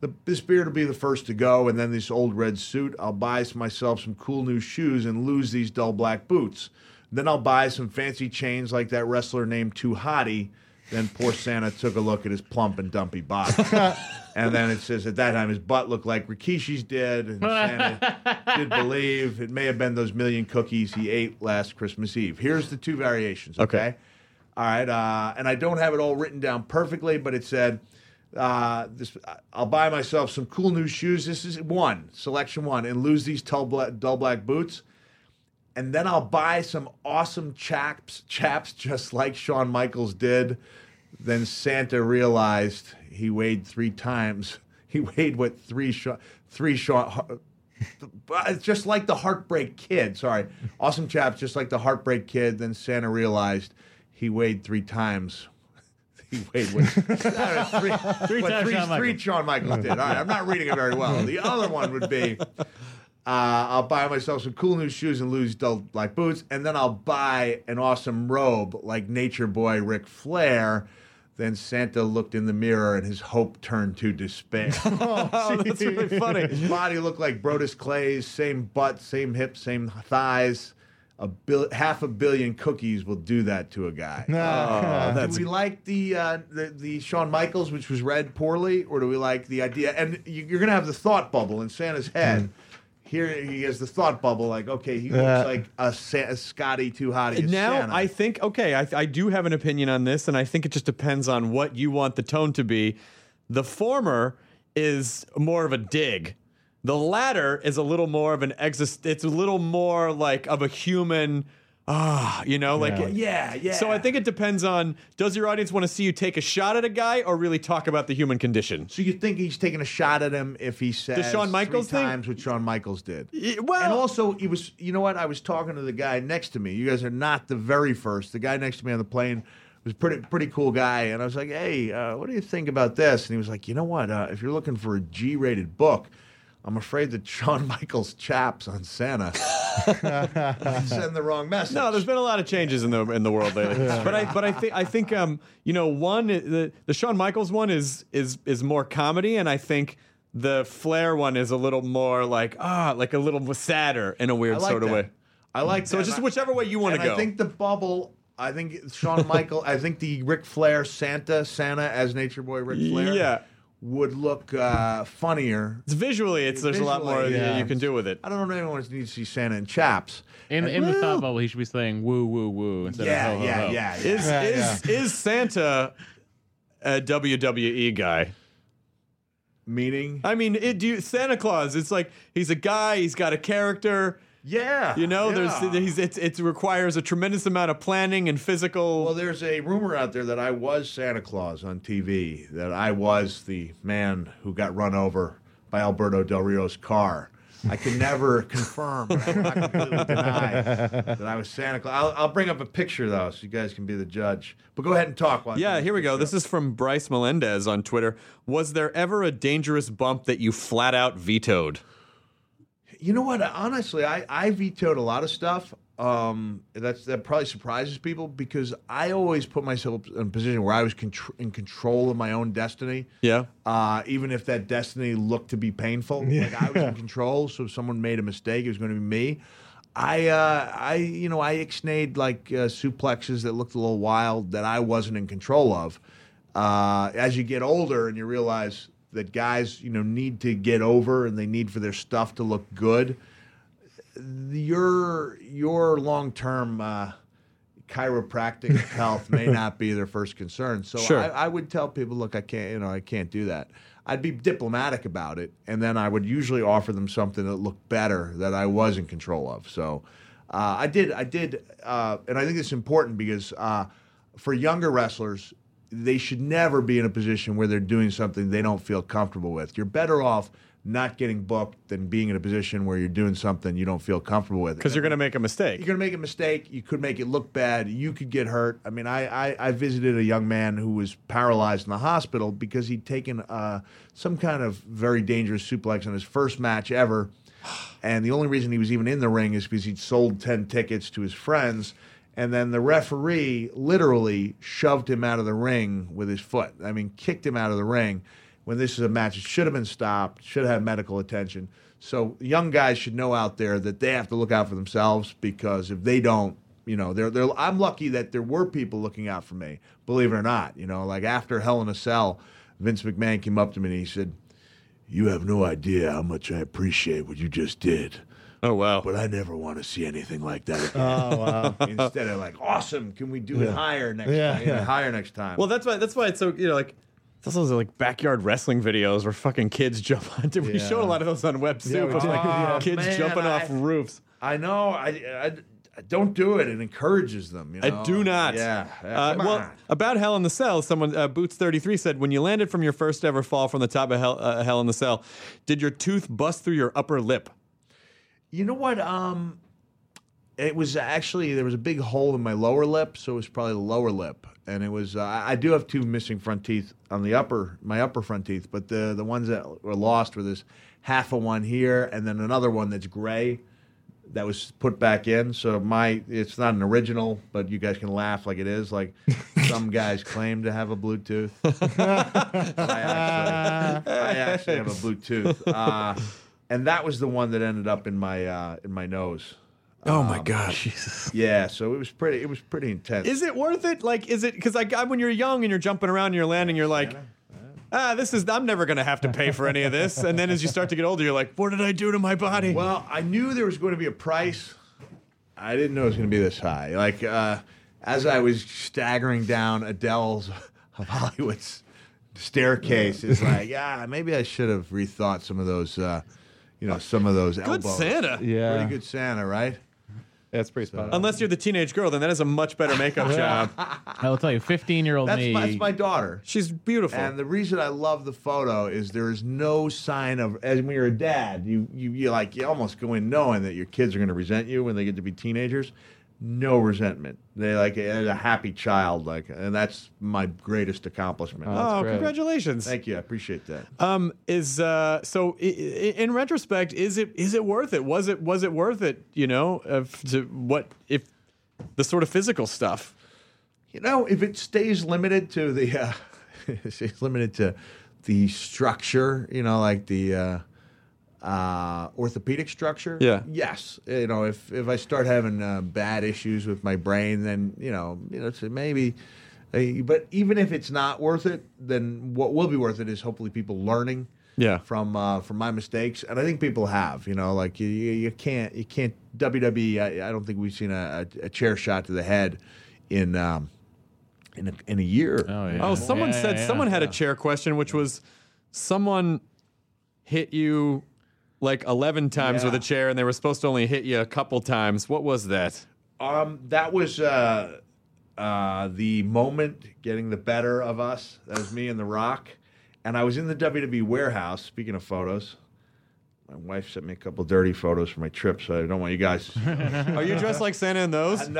the, this beard will be the first to go, and then this old red suit. I'll buy myself some cool new shoes and lose these dull black boots. Then I'll buy some fancy chains like that wrestler named Too Hottie. Then poor Santa took a look at his plump and dumpy body. and then it says at that time his butt looked like Rikishi's did. And Santa did believe it may have been those million cookies he ate last Christmas Eve. Here's the two variations, okay? Okay. All right. Uh, and I don't have it all written down perfectly, but it said, uh, this, I'll buy myself some cool new shoes. This is one, selection one, and lose these dull black, dull black boots and then I'll buy some awesome chaps, chaps just like Shawn Michaels did. Then Santa realized he weighed three times. He weighed what three Shawn, three Shawn. It's just like the Heartbreak Kid. Sorry, awesome chaps, just like the Heartbreak Kid. Then Santa realized he weighed three times. He weighed what, three, Three what times three, Shawn Michaels. three Shawn Michaels did. All right, I'm not reading it very well. The other one would be. Uh, I'll buy myself some cool new shoes and lose dull black boots, and then I'll buy an awesome robe like Nature Boy Ric Flair. Then Santa looked in the mirror and his hope turned to despair. Oh, that's really funny. his body looked like Brodus Clay's, same butt, same hips, same thighs. A bil- half a billion cookies will do that to a guy. Oh, do we like the, uh, the the Shawn Michaels, which was read poorly, or do we like the idea? And you- you're going to have the thought bubble in Santa's head. Here he has the thought bubble, like okay, he Yeah. looks like a, Sa- a Scotty too hot. Now Santa. I think okay, I, I do have an opinion on this, and I think it just depends on what you want the tone to be. The former is more of a dig. The latter is a little more of an exist. It's a little more like of a human. Ah, you know, like yeah, yeah. So I think it depends on does your audience want to see you take a shot at a guy or really talk about the human condition? So you think he's taking a shot at him if he says Shawn Michaels three thing? times what Shawn Michaels did? Y- well- and also he was. You know what? I was talking to the guy next to me. You guys are not the very first. The guy next to me on the plane was pretty pretty cool guy, and I was like, "Hey, uh, what do you think about this?" And he was like, "You know what? Uh, if you're looking for a G-rated book." I'm afraid that Shawn Michaels chaps on Santa send the wrong message. No, there's been a lot of changes in the in the world lately. But I but I think I think um you know one the the Shawn Michaels one is is is more comedy and I think the Flair one is a little more like ah like a little sadder in a weird like sort of that. way. I like So that. it's just whichever way you want to go. I think the bubble. I think Shawn Michael. I think the Ric Flair Santa Santa as Nature Boy Ric Flair. Yeah. Would look uh, funnier. it's visually it's there's a lot more yeah. you can do with it. I don't know if anyone needs to see Santa in chaps. In, And- in the Well, thought bubble, he should be saying woo, woo, woo instead Yeah, of ho, ho, yeah, ho. yeah, yeah. Is Yeah, is is Santa a WWE guy? Meaning, I mean, it, do you, Santa Claus. It's like he's a guy. He's got a character. Yeah, You know, yeah. there's it's, it requires a tremendous amount of planning and physical. Well, there's a rumor out there that I was Santa Claus on TV. That I was the man who got run over by Alberto Del Rio's car. I can never confirm, but I will not completely deny that I was Santa Claus. I'll, I'll bring up a picture though, so you guys can be the judge. But go ahead and talk. while Yeah, here we go. picture This is from Bryce Melendez on Twitter. Was there ever a dangerous bump that you flat out vetoed? You know what? Honestly, I, I vetoed a lot of stuff. Um, that's that probably surprises people because I always put myself in a position where I was contr- in control of my own destiny. Yeah. Uh, even if that destiny looked to be painful, like I was in control. So if someone made a mistake, it was going to be me. I, uh, I, you know, I ixnayed like uh, suplexes that looked a little wild that I wasn't in control of. Uh, as you get older and you realize that guys, you know, need to get over and they need for their stuff to look good, your your long term uh, chiropractic health may not be their first concern. So Sure. I, I would tell people, look, I can't, you know, I can't do that. I'd be diplomatic about it, and then I would usually offer them something that looked better that I was in control of. So uh, I did, I did, uh, and I think it's important because uh, for younger wrestlers, they should never be in a position where they're doing something they don't feel comfortable with. You're better off not getting booked than being in a position where you're doing something you don't feel comfortable with. Because you're going to make a mistake. You're going to make a mistake. You could make it look bad. You could get hurt. I mean, I, I, I visited a young man who was paralyzed in the hospital because he'd taken uh, some kind of very dangerous suplex in his first match ever. And the only reason he was even in the ring is because he'd sold 10 tickets to his friends. And then the referee literally shoved him out of the ring with his foot. I mean, kicked him out of the ring when this is a match. It should have been stopped, should have had medical attention. So young guys should know out there that they have to look out for themselves because if they don't, you know, they're, they're, I'm lucky that there were people looking out for me, believe it or not. You know, like after Hell in a Cell, Vince McMahon came up to me and he said, You have no idea how much I appreciate what you just did. Oh wow! But I never want to see anything like that again. Oh, wow. Instead of like, awesome, can we do it higher next Yeah, time? yeah. Higher next time. Well, that's why that's why it's so you know like it's also those, like backyard wrestling videos where fucking kids jump on. We Yeah. showed a lot of those on Web Yeah, Soup. we like Oh, kids man, jumping off roofs. I know. I, I, I don't do it. It encourages them. You know? I do not. Yeah. yeah, Uh, come well, on. about Hell in the Cell, someone uh, Boots thirty three said, when you landed from your first ever fall from the top of Hell, uh, Hell in the Cell, did your tooth bust through your upper lip? You know what? Um, it was actually there was a big hole in my lower lip, so it was probably the lower lip, and it was. Uh, I do have two missing front teeth on the upper, my upper front teeth, but the the ones that were lost were this half of one here, and then another one that's gray. That was put back in, so my it's not an original, but you guys can laugh like it is. Like some guys claim to have a Bluetooth. I actually, I actually have a Bluetooth, uh, and that was the one that ended up in my uh, in my nose. Oh my Um, god! Yeah, so it was pretty. It was pretty intense. Is it worth it? Like, is it because like when you're young and you're jumping around and you're landing, you're like, ah, this is I'm never gonna have to pay for any of this. And then as you start to get older, you're like, what did I do to my body? Well, I knew there was going to be a price. I didn't know it was going to be this high. Like uh, as I was staggering down Adele's of Hollywood's staircase, it's like, yeah, maybe I should have rethought some of those. Uh, you know, some of those Good elbows. Santa. Yeah. Pretty good Santa, right? That's pretty spot on. Unless you're the teenage girl, then that is a much better makeup job. I will tell you, 15 year old That's me. my, that's my daughter. She's beautiful. And the reason I love the photo is there is no sign of as when you're a dad, you you you like you almost go in knowing that your kids are going to resent you when they get to be teenagers. No resentment. They like a, a happy child, like, and that's my greatest accomplishment. oh, great. congratulations. Thank you, I appreciate that. Um, is uh, so i- i- in retrospect, is it is it worth it? Was it was it worth it? You know, of to what if the sort of physical stuff? You know, if it stays limited to the, uh, stays limited to the structure, you know, like the uh, uh, orthopedic structure. Yeah. Yes. You know, if if I start having uh, bad issues with my brain, then you know, you know, so maybe. Uh, but even if it's not worth it, then what will be worth it is hopefully people learning. Yeah. From uh, from my mistakes, and I think people have. You know, like you, you, you can't you can't WWE. I, I don't think we've seen a, a, a chair shot to the head in um, in a, in a year. Oh, yeah. Oh, someone Yeah, said yeah, someone had a chair question, which was someone hit you like eleven times Yeah. with a chair, and they were supposed to only hit you a couple times. What was that? Um, that was uh, uh, the moment getting the better of us. That was me and The Rock, and I was in the WWE warehouse. Speaking of photos, My wife sent me a couple dirty photos for my trip, so I don't want you guys. Are you dressed like Santa in those? Uh, no,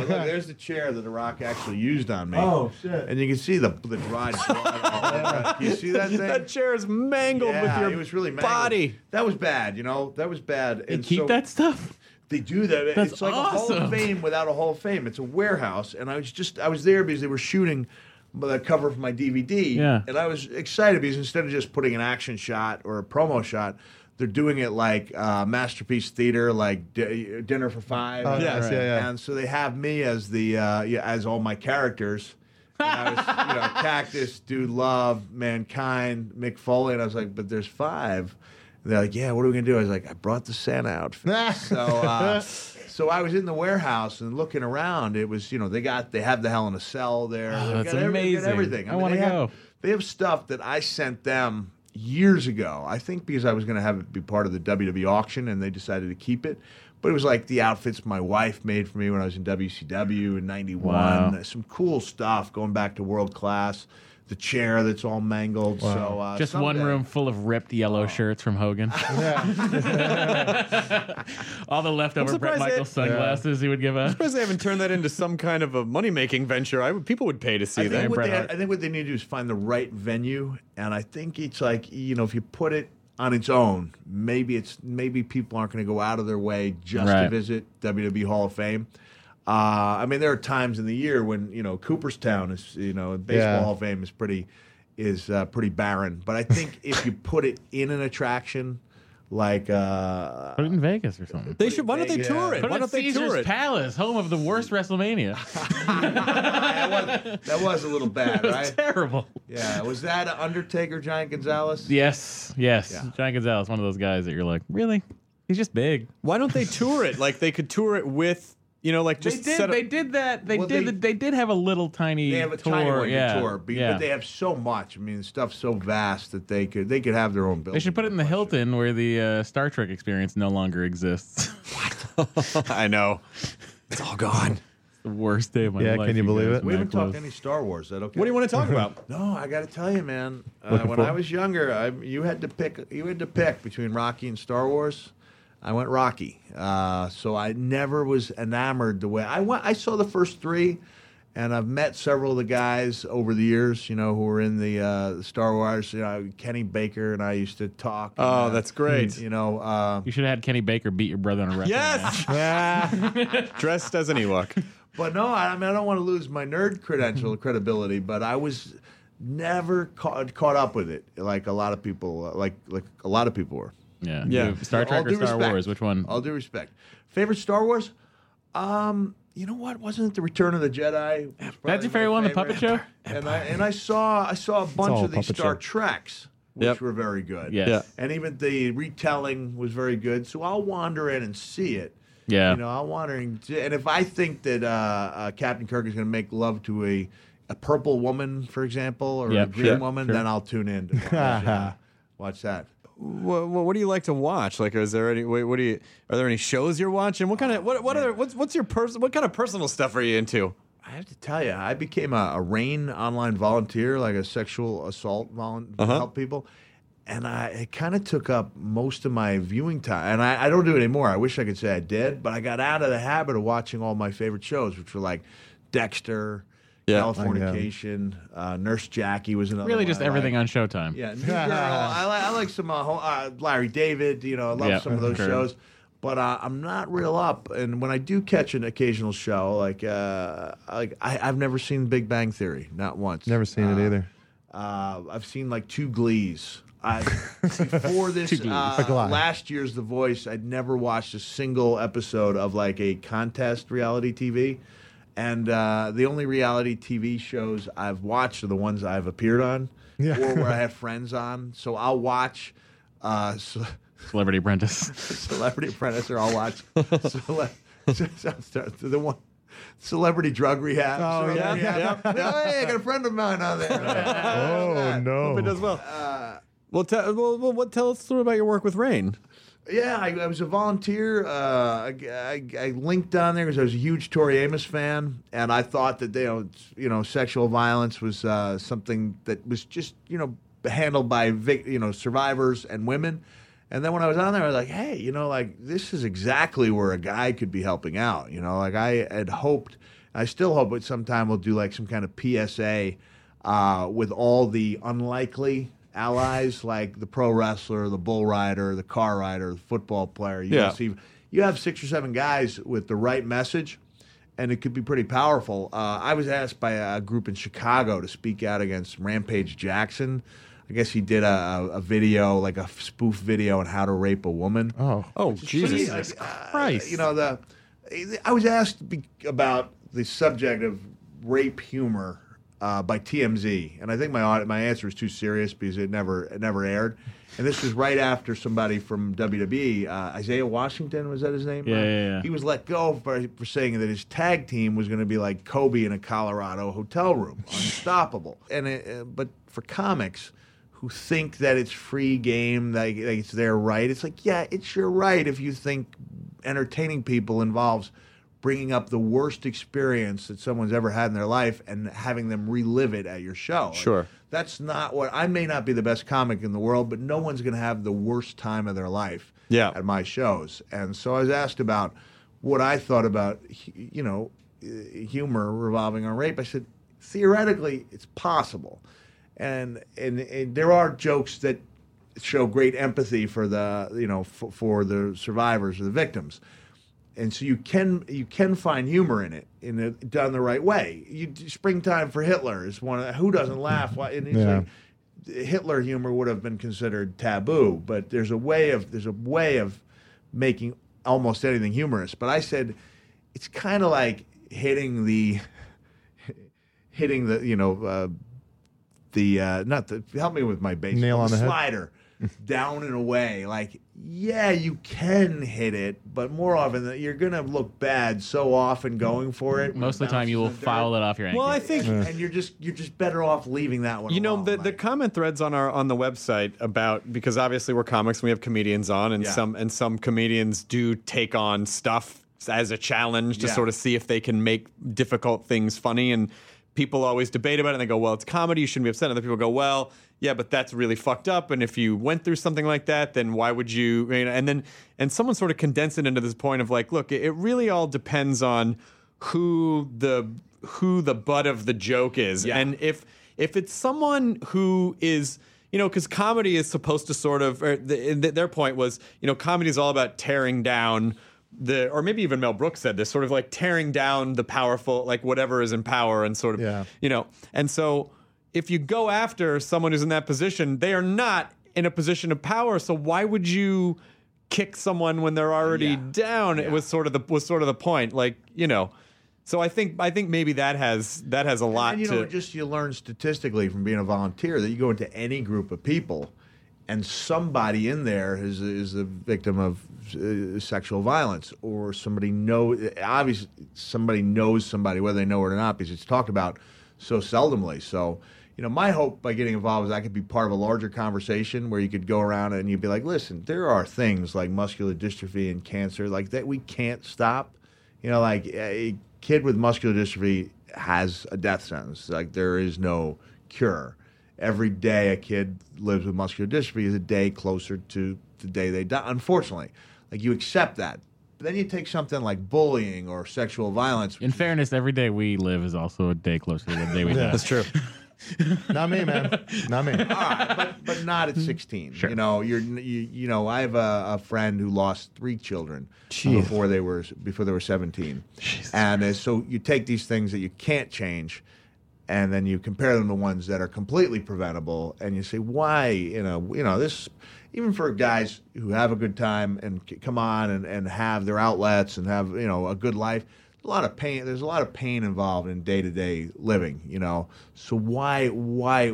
but look, there's the chair that The Rock actually used on me. Oh, shit. And you can see the the dried blood. all over it. you see that thing? That chair is mangled yeah, with your it was really mangled. body. That was bad, you know. That was bad. They And keep so- that stuff. They do that. That's it's like a Hall of Fame without a Hall of Fame. It's a warehouse, and I was just I was there because they were shooting the cover of my DVD. Yeah. And I was excited because instead of just putting an action shot or a promo shot, they're doing it like uh, masterpiece theater, like di- Dinner for Five. Oh, Yeah, nice, yeah, yeah. And so they have me as the uh, yeah, as all my characters. And I was, you know, Cactus, Dude Love, Mankind, Mick Foley, and I was like, but there's five. And they're like, yeah, what are we gonna do? I was like, I brought the Santa outfit. so, uh, so I was in the warehouse and looking around. It was, you know, they got they have the Hell in a Cell there. Oh, They've that's got every- they got amazing. everything. I mean, wanna they have- go. They have stuff that I sent them years ago. I think because I was going to have it be part of the WWE auction, and they decided to keep it. But it was like the outfits my wife made for me when I was in WCW in '91. Wow. Some cool stuff going back to world class. The chair that's all mangled. So uh, Just one room full of ripped yellow shirts from Hogan. All the leftover Brett surprised they- Michaels sunglasses he would give us. I'm surprised they haven't turned that into some kind of a money making venture. I would, people would pay to see I that. think, what they, I think what they need to do is find the right venue, and I think it's like you know if you put it on its own, maybe it's maybe people aren't going to go out of their way just to Right. visit WWE Hall of Fame. Uh, I mean, there are times in the year when you know Cooperstown is you know baseball Yeah. Hall of Fame is pretty is uh, pretty barren, but I think if you put it in an attraction like uh, Put it in Vegas or something. they should. Why don't they tour it? Put Why it don't at they Caesar's tour it? Palace, home of the worst WrestleMania. that, was, that was a little bad, right? Terrible. Yeah, was that Undertaker Giant Gonzalez? Yes, yes. Yeah. John Gonzalez, one of those guys that you're like, really? He's just big. Why don't they tour it? Like they could tour it with, you know, like just they did. set up. They did that. They Well, did. they- They, did have a little tiny. They have a tour. tiny one yeah. tour, but, yeah. but they have so much. I mean, the stuff's so vast that they could they could have their own building. They should put it in the Hilton where the uh, Star Trek experience no longer exists. I know. It's all gone. the worst day of my Yeah, life. Yeah, can you believe guys, it? We haven't talked any Star Wars. Is that okay? What do you want to talk about? No, I got to tell you, man. Uh, when for- I was younger, I, you had to pick. You had to pick between Rocky and Star Wars. I went Rocky. Uh, so I never was enamored the way I went. I saw the first three, and I've met several of the guys over the years. You know, who were in the, uh, Star Wars. You know, Kenny Baker and I used to talk. Oh, uh, that's great. You know. Uh, You should have had Kenny Baker beat your brother in a wrestling match. Yes. Dressed as an Ewok. But no, I, I mean I don't want to lose my nerd credential credibility, but I was never caught caught up with it like a lot of people uh, like like a lot of people were. Yeah. Yeah. You- Star All Trek or due Star respect. Wars? Which one? All due respect. Favorite Star Wars? Um, you know what? Wasn't it the Return of the Jedi? That's your my favorite one, the puppet show? And I and I saw I saw a bunch all of these puppet Star show. Treks, which Yep. were very good. Yes. Yeah. And even the retelling was very good. So I'll wander in and see it. Yeah. You know, I'm wondering, and if I think that uh, uh, Captain Kirk is going to make love to a, a purple woman, for example, or Yeah, a green sure, woman, sure. then I'll tune in to watch, uh, watch that. What, what do you like to watch? Like, is there any? What, what do you? Are there any shows you're watching? What kind of? What? What other? What's what's your person? What kind of personal stuff are you into? I have to tell you, I became a, a RAINN online volunteer, like a sexual assault volunteer, Uh-huh. help people. And I, it kind of took up most of my viewing time. And I, I don't do it anymore. I wish I could say I did, but I got out of the habit of watching all my favorite shows, which were like Dexter, Yeah. Californication, uh, Nurse Jackie was another Really one just I everything liked. on Showtime. Yeah, New Girl. I, li- I like some uh, ho- uh, Larry David. You know, I love Yeah, some of those sure. shows. But uh, I'm not real up, and when I do catch an occasional show, like uh, like I, I've never seen Big Bang Theory, not once. Never seen it Uh, either. Uh, I've seen like two Glees. I, before this, Glees. uh, A Glee. last year's The Voice, I'd never watched a single episode of like a contest reality TV. And uh, the only reality TV shows I've watched are the ones I've appeared on Yeah. or where I have friends on. So I'll watch uh, Ce- Celebrity Apprentice. Celebrity Apprentice or I'll watch Cele- the one. Celebrity Drug Rehab. Oh, Celebrity yeah, Rehab. Oh, hey, I got a friend of mine on there. Oh no! hope It does well. Well, tell well, well, what tell us a little about your work with RAINN. Yeah, I, I was a volunteer. Uh, I, I, I linked on there because I was a huge Tori Amos fan, and I thought that you know, you know, sexual violence was uh, something that was just you know handled by vic, you know survivors and women, And then when I was on there, I was like, hey, you know, like this is exactly where a guy could be helping out. You know, like I had hoped, I still hope at sometime we'll do like some kind of PSA uh, with all the unlikely allies, like the pro wrestler, the bull rider, the car rider, the football player. You Yeah. see, you have six or seven guys with the right message, and it could be pretty powerful. Uh, I was asked by a group in Chicago to speak out against Rampage Jackson. I guess he did a, a, video, like a spoof video on how to rape a woman. Oh, Oh, Jesus. like, uh, Christ. You know the. I was asked about the subject of rape humor uh, by TMZ, and I think my my answer was too serious because it never it never aired. And this was right after somebody from WWE, uh, Isaiah Washington, was that his name? Yeah, Uh, yeah, yeah. He was let go for, for saying that his tag team was going to be like Kobe in a Colorado hotel room, unstoppable. And it, uh, but for comics who think that it's free game, that that it's their right, it's like, yeah, it's your right if you think entertaining people involves bringing up the worst experience that someone's ever had in their life and having them relive it at your show. Like, Sure. that's not what I may not be the best comic in the world, but no one's going to have the worst time of their life Yeah. at my shows. And so I was asked about what I thought about, you know, humor revolving on rape. I said, theoretically, it's possible, and and, and there are jokes that show great empathy for the you know for, for the survivors or the victims. And so you can you can find humor in it, in done the right way. You, springtime for Hitler is one. Of, who doesn't laugh? Why? And Yeah. like, Hitler humor would have been considered taboo, but there's a way of there's a way of making almost anything humorous. But I said it's kind of like hitting the hitting the you know uh, the uh, not the help me with my base Nail on the head? slider down and away. Like yeah, you can hit it, but more often than you're gonna look bad so often going for it. Most of the time, you will bounces foul dirt. it off your ankle. Well, I think and you're just you're just better off leaving that one. You know alone, the, the like- comment threads on our on the website about because obviously we're comics and we have comedians on and Yeah. some and some comedians do take on stuff as a challenge to Yeah. sort of see if they can make difficult things funny and people always debate about it and they go well it's comedy you shouldn't be upset other people go well yeah but that's really fucked up and if you went through something like that then why would you, you know, and then and someone sort of condensed it into this point of like look it, it really all depends on who the who the butt of the joke is Yeah. and if if it's someone who is you know because comedy is supposed to sort of or the, the, their point was you know comedy is all about tearing down the or maybe even mel brooks said this sort of like tearing down the powerful like whatever is in power and sort of Yeah. you know and so if you go after someone who's in that position they are not in a position of power so why would you kick someone when they're already Yeah. down it was sort of the was sort of the point like you know so i think i think maybe that has that has a lot And you to know, just you learn statistically from being a volunteer that you go into any group of people, and somebody in there is is the victim of uh, sexual violence, or somebody know obviously somebody knows somebody whether they know it or not because it's talked about so seldomly. So. You know, my hope by getting involved is I could be part of a larger conversation where you could go around and you'd be like, listen, there are things like muscular dystrophy and cancer like that we can't stop. You know, like a kid with muscular dystrophy has a death sentence. Like there is no cure. Every day a kid lives with muscular dystrophy is a day closer to the day they die. Unfortunately, like you accept that. But then you take something like bullying or sexual violence. In fairness, every day we live is also a day closer to the day we die. That's true Not me, man. Not me. Right, but, but not at 16. You know, you're you, you know, I have a, a friend who lost three children before they were before they were 17. and uh, so you take these things that you can't change and then you compare them to ones that are completely preventable and you say why, you know, you know, this even for guys who have a good time and come on and, and have their outlets and have, you know, a good life a lot of pain there's a lot of pain involved in day-to-day living you know so why why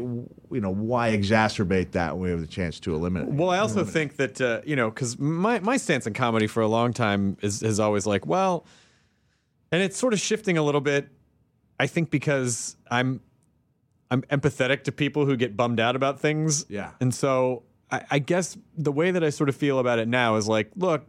you know why exacerbate that when we have the chance to eliminate it? Well, I also think that uh, you know, because my my stance in comedy for a long time is is always like, well, and it's sort of shifting a little bit. I think because I'm I'm empathetic to people who get bummed out about things. Yeah. and so I, I guess the way that I sort of feel about it now is like, look,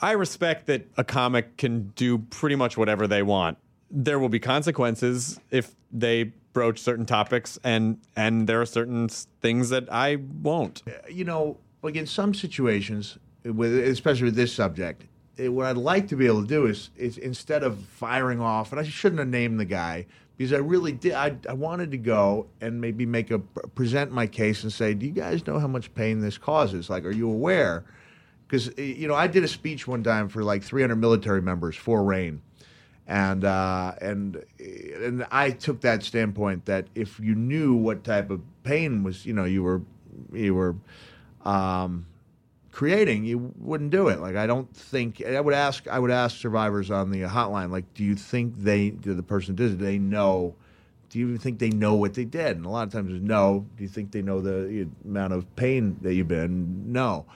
I respect that a comic can do pretty much whatever they want. There will be consequences if they broach certain topics, and and there are certain things that I won't. Uh, you know like in some situations, with especially with this subject, it, what I'd like to be able to do is is instead of firing off, and I shouldn't have named the guy because I really did. I, I wanted to go and maybe make a present my case and say, do you guys know how much pain this causes? Like, are you aware? Because you know, I did a speech one time for like 300 military members for RAINN and uh, and and I took that standpoint that if you knew what type of pain was, you know, you were you were um, creating, you wouldn't do it. Like I don't think I would ask I would ask survivors on the hotline, like, do you think they do the person did it? They know? Do you even think they know what they did? And a lot of times, no. Do you think they know the amount of pain that you've been? No.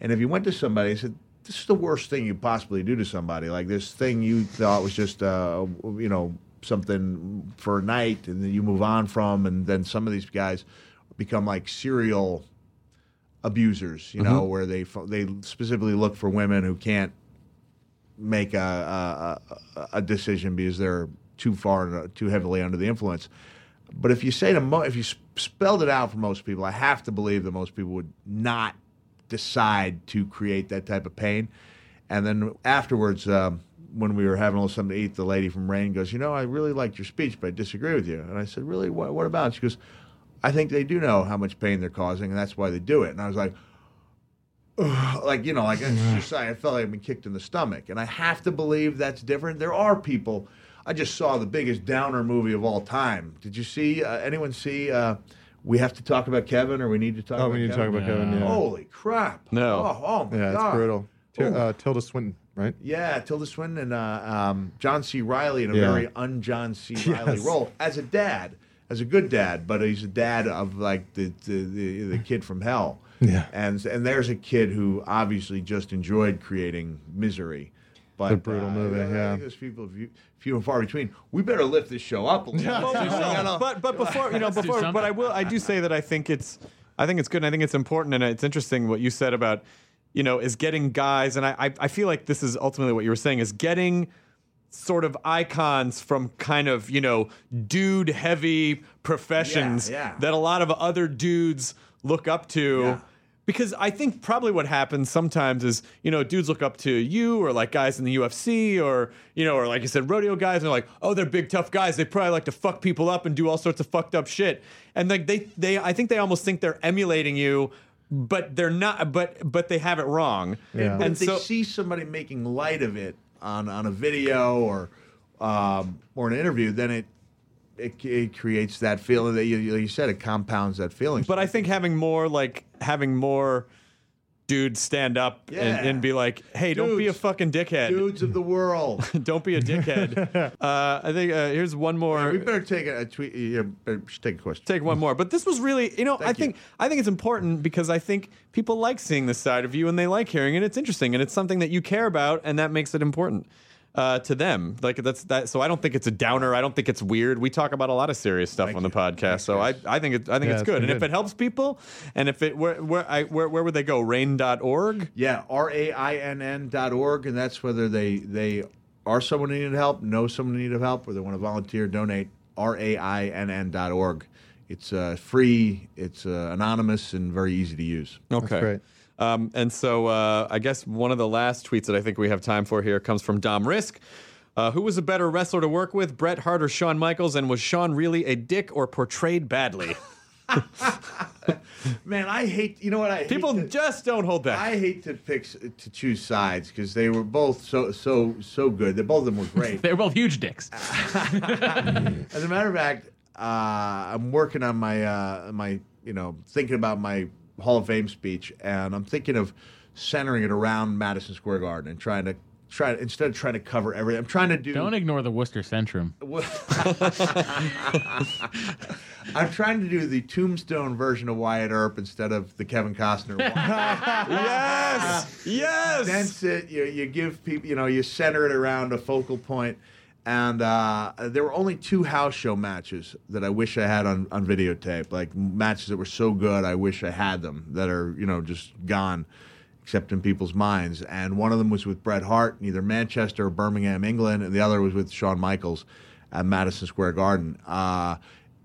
And if you went to somebody and said, this is the worst thing you possibly do to somebody. Like this thing you thought was just, uh, you know, something for a night, and then you move on from, and then some of these guys become like serial abusers. You know, Mhm. where they they specifically look for women who can't make a a, a, a decision because they're too far too heavily under the influence. But if you say to mo- if you spelled it out for most people, I have to believe that most people would not decide to create that type of pain. And then afterwards, um, when we were having a little something to eat, the lady from RAINN goes, "You know, I really liked your speech, but I disagree with you." And I said, "Really? What, what about?" She goes, "I think they do know how much pain they're causing, and that's why they do it." And I was like. "Ugh," like you know, like it's just I felt like I'd been kicked in the stomach, and I have to believe that's different. There are people. I just saw the biggest downer movie of all time. Did you see? Uh, anyone see? Uh, we have to talk about Kevin, or we need to talk. Oh, about we need to Kevin? talk about Kevin, yeah. Holy crap! No. Oh, oh my yeah, god. it's brutal. T- uh, Tilda Swinton, right? Yeah, Tilda Swinton and uh, um, John C. Reilly in a Yeah. very un-John C. Reilly Yes. role as a dad, as a good dad, but he's a dad of like the the, the, the kid from hell. Yeah. And and there's a kid who obviously just enjoyed creating misery. But a brutal uh, movie, I yeah. think There's people few, few and far between. We better lift this show up a little. Well, bit. we but but before you know before but I will I do say that I think it's I think it's good and I think it's important and it's interesting what you said about you know is getting guys and I I, I feel like this is ultimately what you were saying is getting sort of icons from kind of you know dude heavy professions Yeah, yeah. that a lot of other dudes look up to Yeah. Because I think probably what happens sometimes is, you know, dudes look up to you or like guys in the UFC or, you know, or like you said, rodeo guys, they're like, oh, they're big tough guys. They probably like to fuck people up and do all sorts of fucked up shit. And like they they I think they almost think they're emulating you, but they're not but but they have it wrong. Yeah. But And if they see somebody making light of it on, on a video or um, or an interview, then it, it it creates that feeling that you, you said it compounds that feeling. but I think having more like having more dudes stand up Yeah. and, and be like, hey, don't be a fucking dickhead. dudes of the world, don't be a dickhead. uh, I think uh, here's one more. we better take a, a tweet. Yeah, take a question. take one more. But this was really, you know, I Thank you. think I think it's important because I think people like seeing this side of you and they like hearing it. It's interesting and it's something that you care about, and that makes it important uh, to them. Like that's that. So I don't think it's a downer. I don't think it's weird. We talk about a lot of serious stuff Thank on the you. podcast. Thanks, so I. I think it, I think Yeah, it's it's good. been And if it helps people, and if it where where I where, where would they go? RAINN.org. Yeah, R A I N N dot org, and that's whether they they are someone who needed help, know someone in need of help, or they want to volunteer, donate. R A I N N dot org. It's uh, free, it's uh, anonymous, and very easy to use. Okay. Great. Um, and so uh, I guess one of the last tweets that I think we have time for here comes from Dom Risk. Uh, who was a better wrestler to work with, Bret Hart or Shawn Michaels? And was Shawn really a dick or portrayed badly? Man, I hate. You know what I hate People to- just don't hold back. I hate to pick to choose sides because they were both so so so good. They both of them were great. they were both huge dicks. As a matter of fact, uh, I'm working on my uh, my you know thinking about my Hall of Fame speech, and I'm thinking of centering it around Madison Square Garden and trying to try instead of trying to cover everything. I'm trying to do. Don't ignore the Worcester Centrum. I'm trying to do the Tombstone version of Wyatt Earp instead of the Kevin Costner. one. yes, yes. dense it. You, you give people, you know, you center it around a focal point. And uh, there were only two house show matches that I wish I had on, on videotape, like matches that were so good I wish I had them that are, you know, just gone, except in people's minds. And one of them was with Bret Hart in either Manchester or Birmingham, England, and the other was with Shawn Michaels at Madison Square Garden. Uh,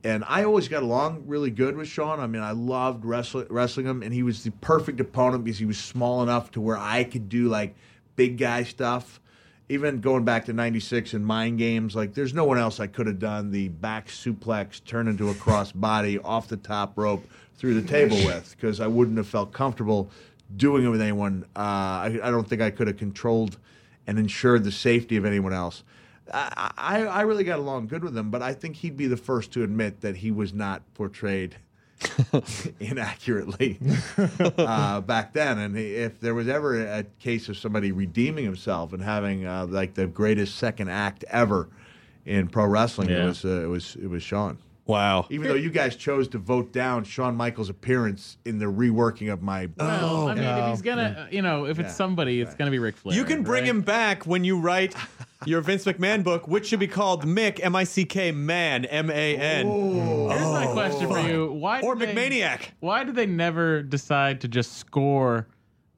and I always got along really good with Shawn. I mean, I loved wrestling, wrestling him, and he was the perfect opponent because he was small enough to where I could do like big guy stuff. Even going back to '96 and mind games, like there's no one else I could have done the back suplex, turn into a cross body off the top rope through the table with because I wouldn't have felt comfortable doing it with anyone. Uh, I, I don't think I could have controlled and ensured the safety of anyone else. I, I, I really got along good with him, but I think he'd be the first to admit that he was not portrayed inaccurately uh, back then. And if there was ever a case of somebody redeeming himself and having uh, like the greatest second act ever in pro wrestling, it was uh, it was it was Shawn. Wow. Even though you guys chose to vote down Shawn Michaels' appearance in the reworking of my. Well, I mean, if he's gonna, uh, you know, if it's Yeah. somebody, it's gonna be Ric Flair. You can bring right? him back when you write your Vince McMahon book, which should be called Mick M I C K Man M A N. Here's my question for you: Why Or did they- McManiac. Why did they never decide to just score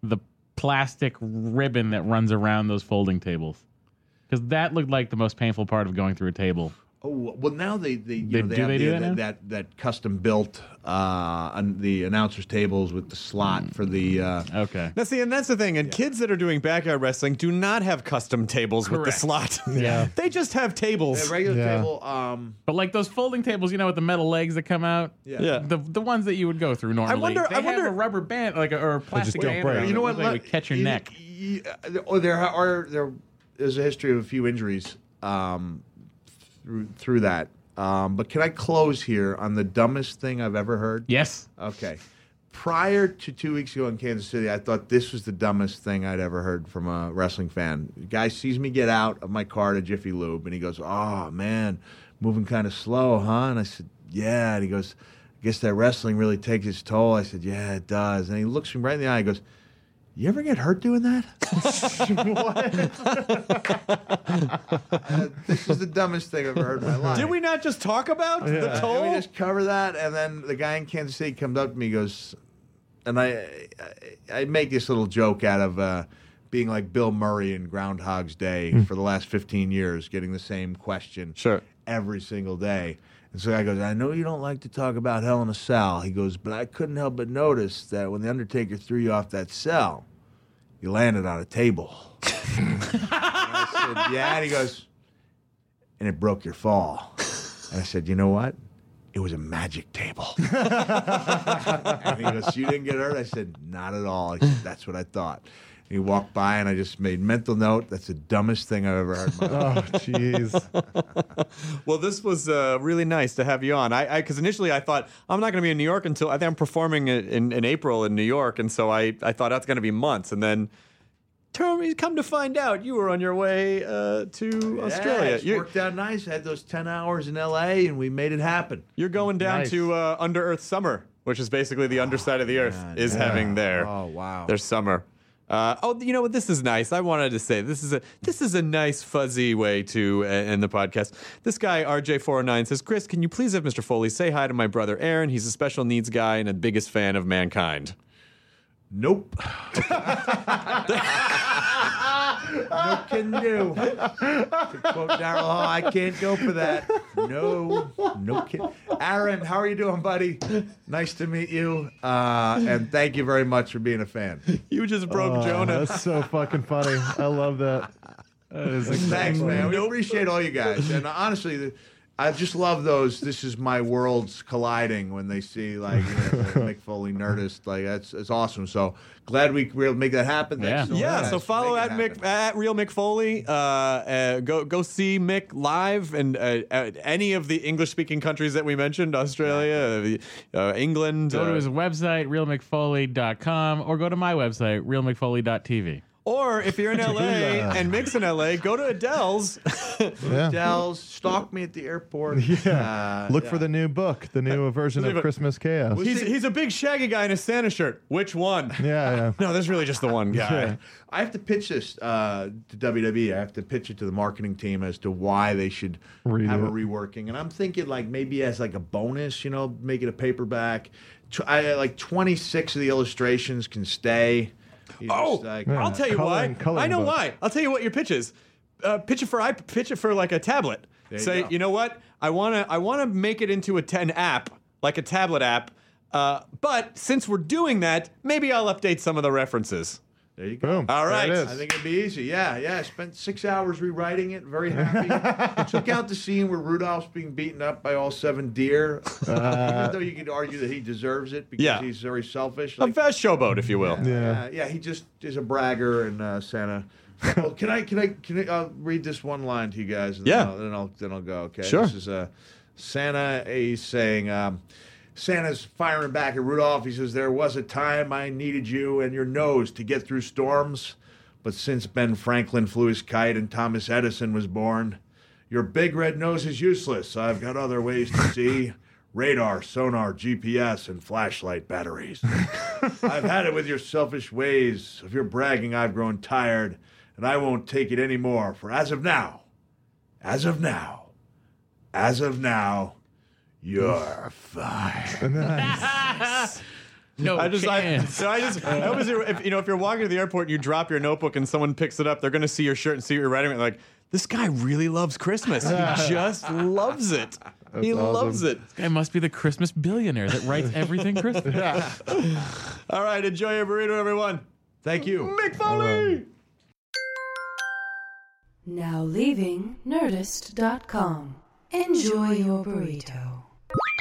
the plastic ribbon that runs around those folding tables? Because that looked like the most painful part of going through a table. Oh well, now they they, you They- know, they have they the, do that that, that that custom built uh, an- the announcers tables with the slot for the. Uh, Okay. Now, see, and that's the thing. And kids that are doing backyard wrestling do not have custom tables with the slot. Yeah. they just have tables. a regular Yeah. table. Um, But like those folding tables, you know, with the metal legs that come out. yeah. Yeah. The, the ones that you would go through normally. I wonder- They I have wonder- a rubber band, like a, or a plastic band. break. You know it what? that let- would catch your you- neck. you- oh, there are there is a history of a few injuries um, through through that. Um, but can I close here on the dumbest thing I've ever heard? Yes. Okay. Prior to two weeks ago in Kansas City, I thought this was the dumbest thing I'd ever heard from a wrestling fan. The guy sees me get out of my car to Jiffy Lube, and he goes, "Oh man, moving kind of slow, huh?" And I said, "Yeah." And he goes, "I guess that wrestling really takes its toll." I said, "Yeah, it does." And he looks me right in the eye. and goes, "You ever get hurt doing that?" Uh, this is the dumbest thing I've ever heard in my life. Did we not just talk about the Uh, toll? Can we just cover that? And then the guy in Kansas City comes up to me, and goes, and I, I, I make this little joke out of uh, being like Bill Murray in Groundhog's Day for the last 15 years, getting the same question Sure. every single day. And so guy goes, I know you don't like to talk about Hell in a Cell. He goes, but I couldn't help but notice that when the Undertaker threw you off that cell, you landed on a table. And I said, yeah. And he goes, and it broke your fall. And I said, you know what? It was a magic table. and he goes, you didn't get hurt? I said, not at all. I said, that's what I thought. And he walked by, and I just made mental note. That's the dumbest thing I've ever heard in my life. Oh, jeez. Well, this was uh, really nice to have you on. I because initially I thought I'm not going to be in New York until I think I'm performing in, in, in April in New York, and so I, I thought that's going to be months, and then turn me come to find out you were on your way uh, to Yeah, Australia. it's You're, worked out nice. had those 10 hours in L.A., and we made it happen. you're going down Nice. to uh, Under Earth Summer, which is basically the underside of the Earth man, is yeah. having their Oh, wow. their summer. Uh, oh, you know what? This is nice. I wanted to say this is a this is a nice fuzzy way to uh, end the podcast. This guy RJ409 says, "Chris, can you please have Mr. Foley say hi to my brother Aaron? He's a special needs guy and the biggest fan of mankind." Nope. no can do. To quote Daryl Hall, I can't go for that. No, no can. Aaron, how are you doing, buddy? Nice to meet you. Uh, and thank you very much for being a fan. You just broke Oh, Jonah. That's so fucking funny. I love that. That is Thanks, incredible. man. We appreciate all you guys. And honestly, the, I just love those. This is my worlds colliding when they see like you know, the Mick Foley Nerdist. Like that's it's awesome. So glad we were able to make that happen. Thanks Yeah. so Yeah, much so follow at making it Mick at Real Mick Foley. Uh, uh, go go see Mick live and uh, uh, any of the English speaking countries that we mentioned: Australia, uh, uh, England. Go to uh, his website, realmickfoley.com, or go to my website, realmcfoley.tv. Or if you're in LA and Mick's in LA, go to Adele's. Yeah. Dells, stalk me at the airport. Yeah. Uh, Look yeah. for the new book, the new version of Christmas Chaos. he's, he's a big shaggy guy in a Santa shirt. Which one? Yeah, yeah. No, there's really just the one guy. Yeah. I have to pitch this uh, to WWE. I have to pitch it to the marketing team as to why they should Redo have a reworking. And I'm thinking like maybe as like a bonus, you know, make it a paperback. I, like 26 of the illustrations can stay. You Oh, just, like, I'll uh, tell you why. coloring I know book. why. I'll tell you what your pitch is. uh, pitch it for iP- pitch it for like a tablet. There Say, go. you know what? I want to I want to make it into a ten app, like a tablet app. Uh, but since we're doing that, maybe I'll update some of the references. There you go. Boom. All right. There it is. I think it'd be easy. Yeah, yeah. I spent six hours rewriting it. Very happy. Took out the scene where Rudolph's being beaten up by all seven deer. Even though you could argue that he deserves it because Yeah. he's very selfish. A fast showboat, if you will. Yeah. uh, yeah, he just is a bragger and uh, Santa. Well, can I can I can I uh, read this one line to you guys? And Yeah. Then I'll, then I'll then I'll go. Okay. Sure. This is uh, Santa. He's saying. Um, Santa's firing back at Rudolph. He says, There was a time I needed you and your nose to get through storms. But since Ben Franklin flew his kite and Thomas Edison was born, your big red nose is useless. I've got other ways to see radar, sonar, GPS, and flashlight batteries. I've had it with your selfish ways. Of your bragging, I've grown tired, and I won't take it anymore. For as of now, as of now, as of now, you're fired. No I just, I, chance. so I just, I always, if, you know, if you're walking to the airport and you drop your notebook and someone picks it up, they're going to see your shirt and see what you're writing. Like, this guy really loves Christmas. He just loves it. he awesome. loves it. This guy must be the Christmas billionaire that writes everything Christmas. All right, enjoy your burrito, everyone. Thank you. Mick Foley. Now leaving Nerdist.com. Enjoy your burrito.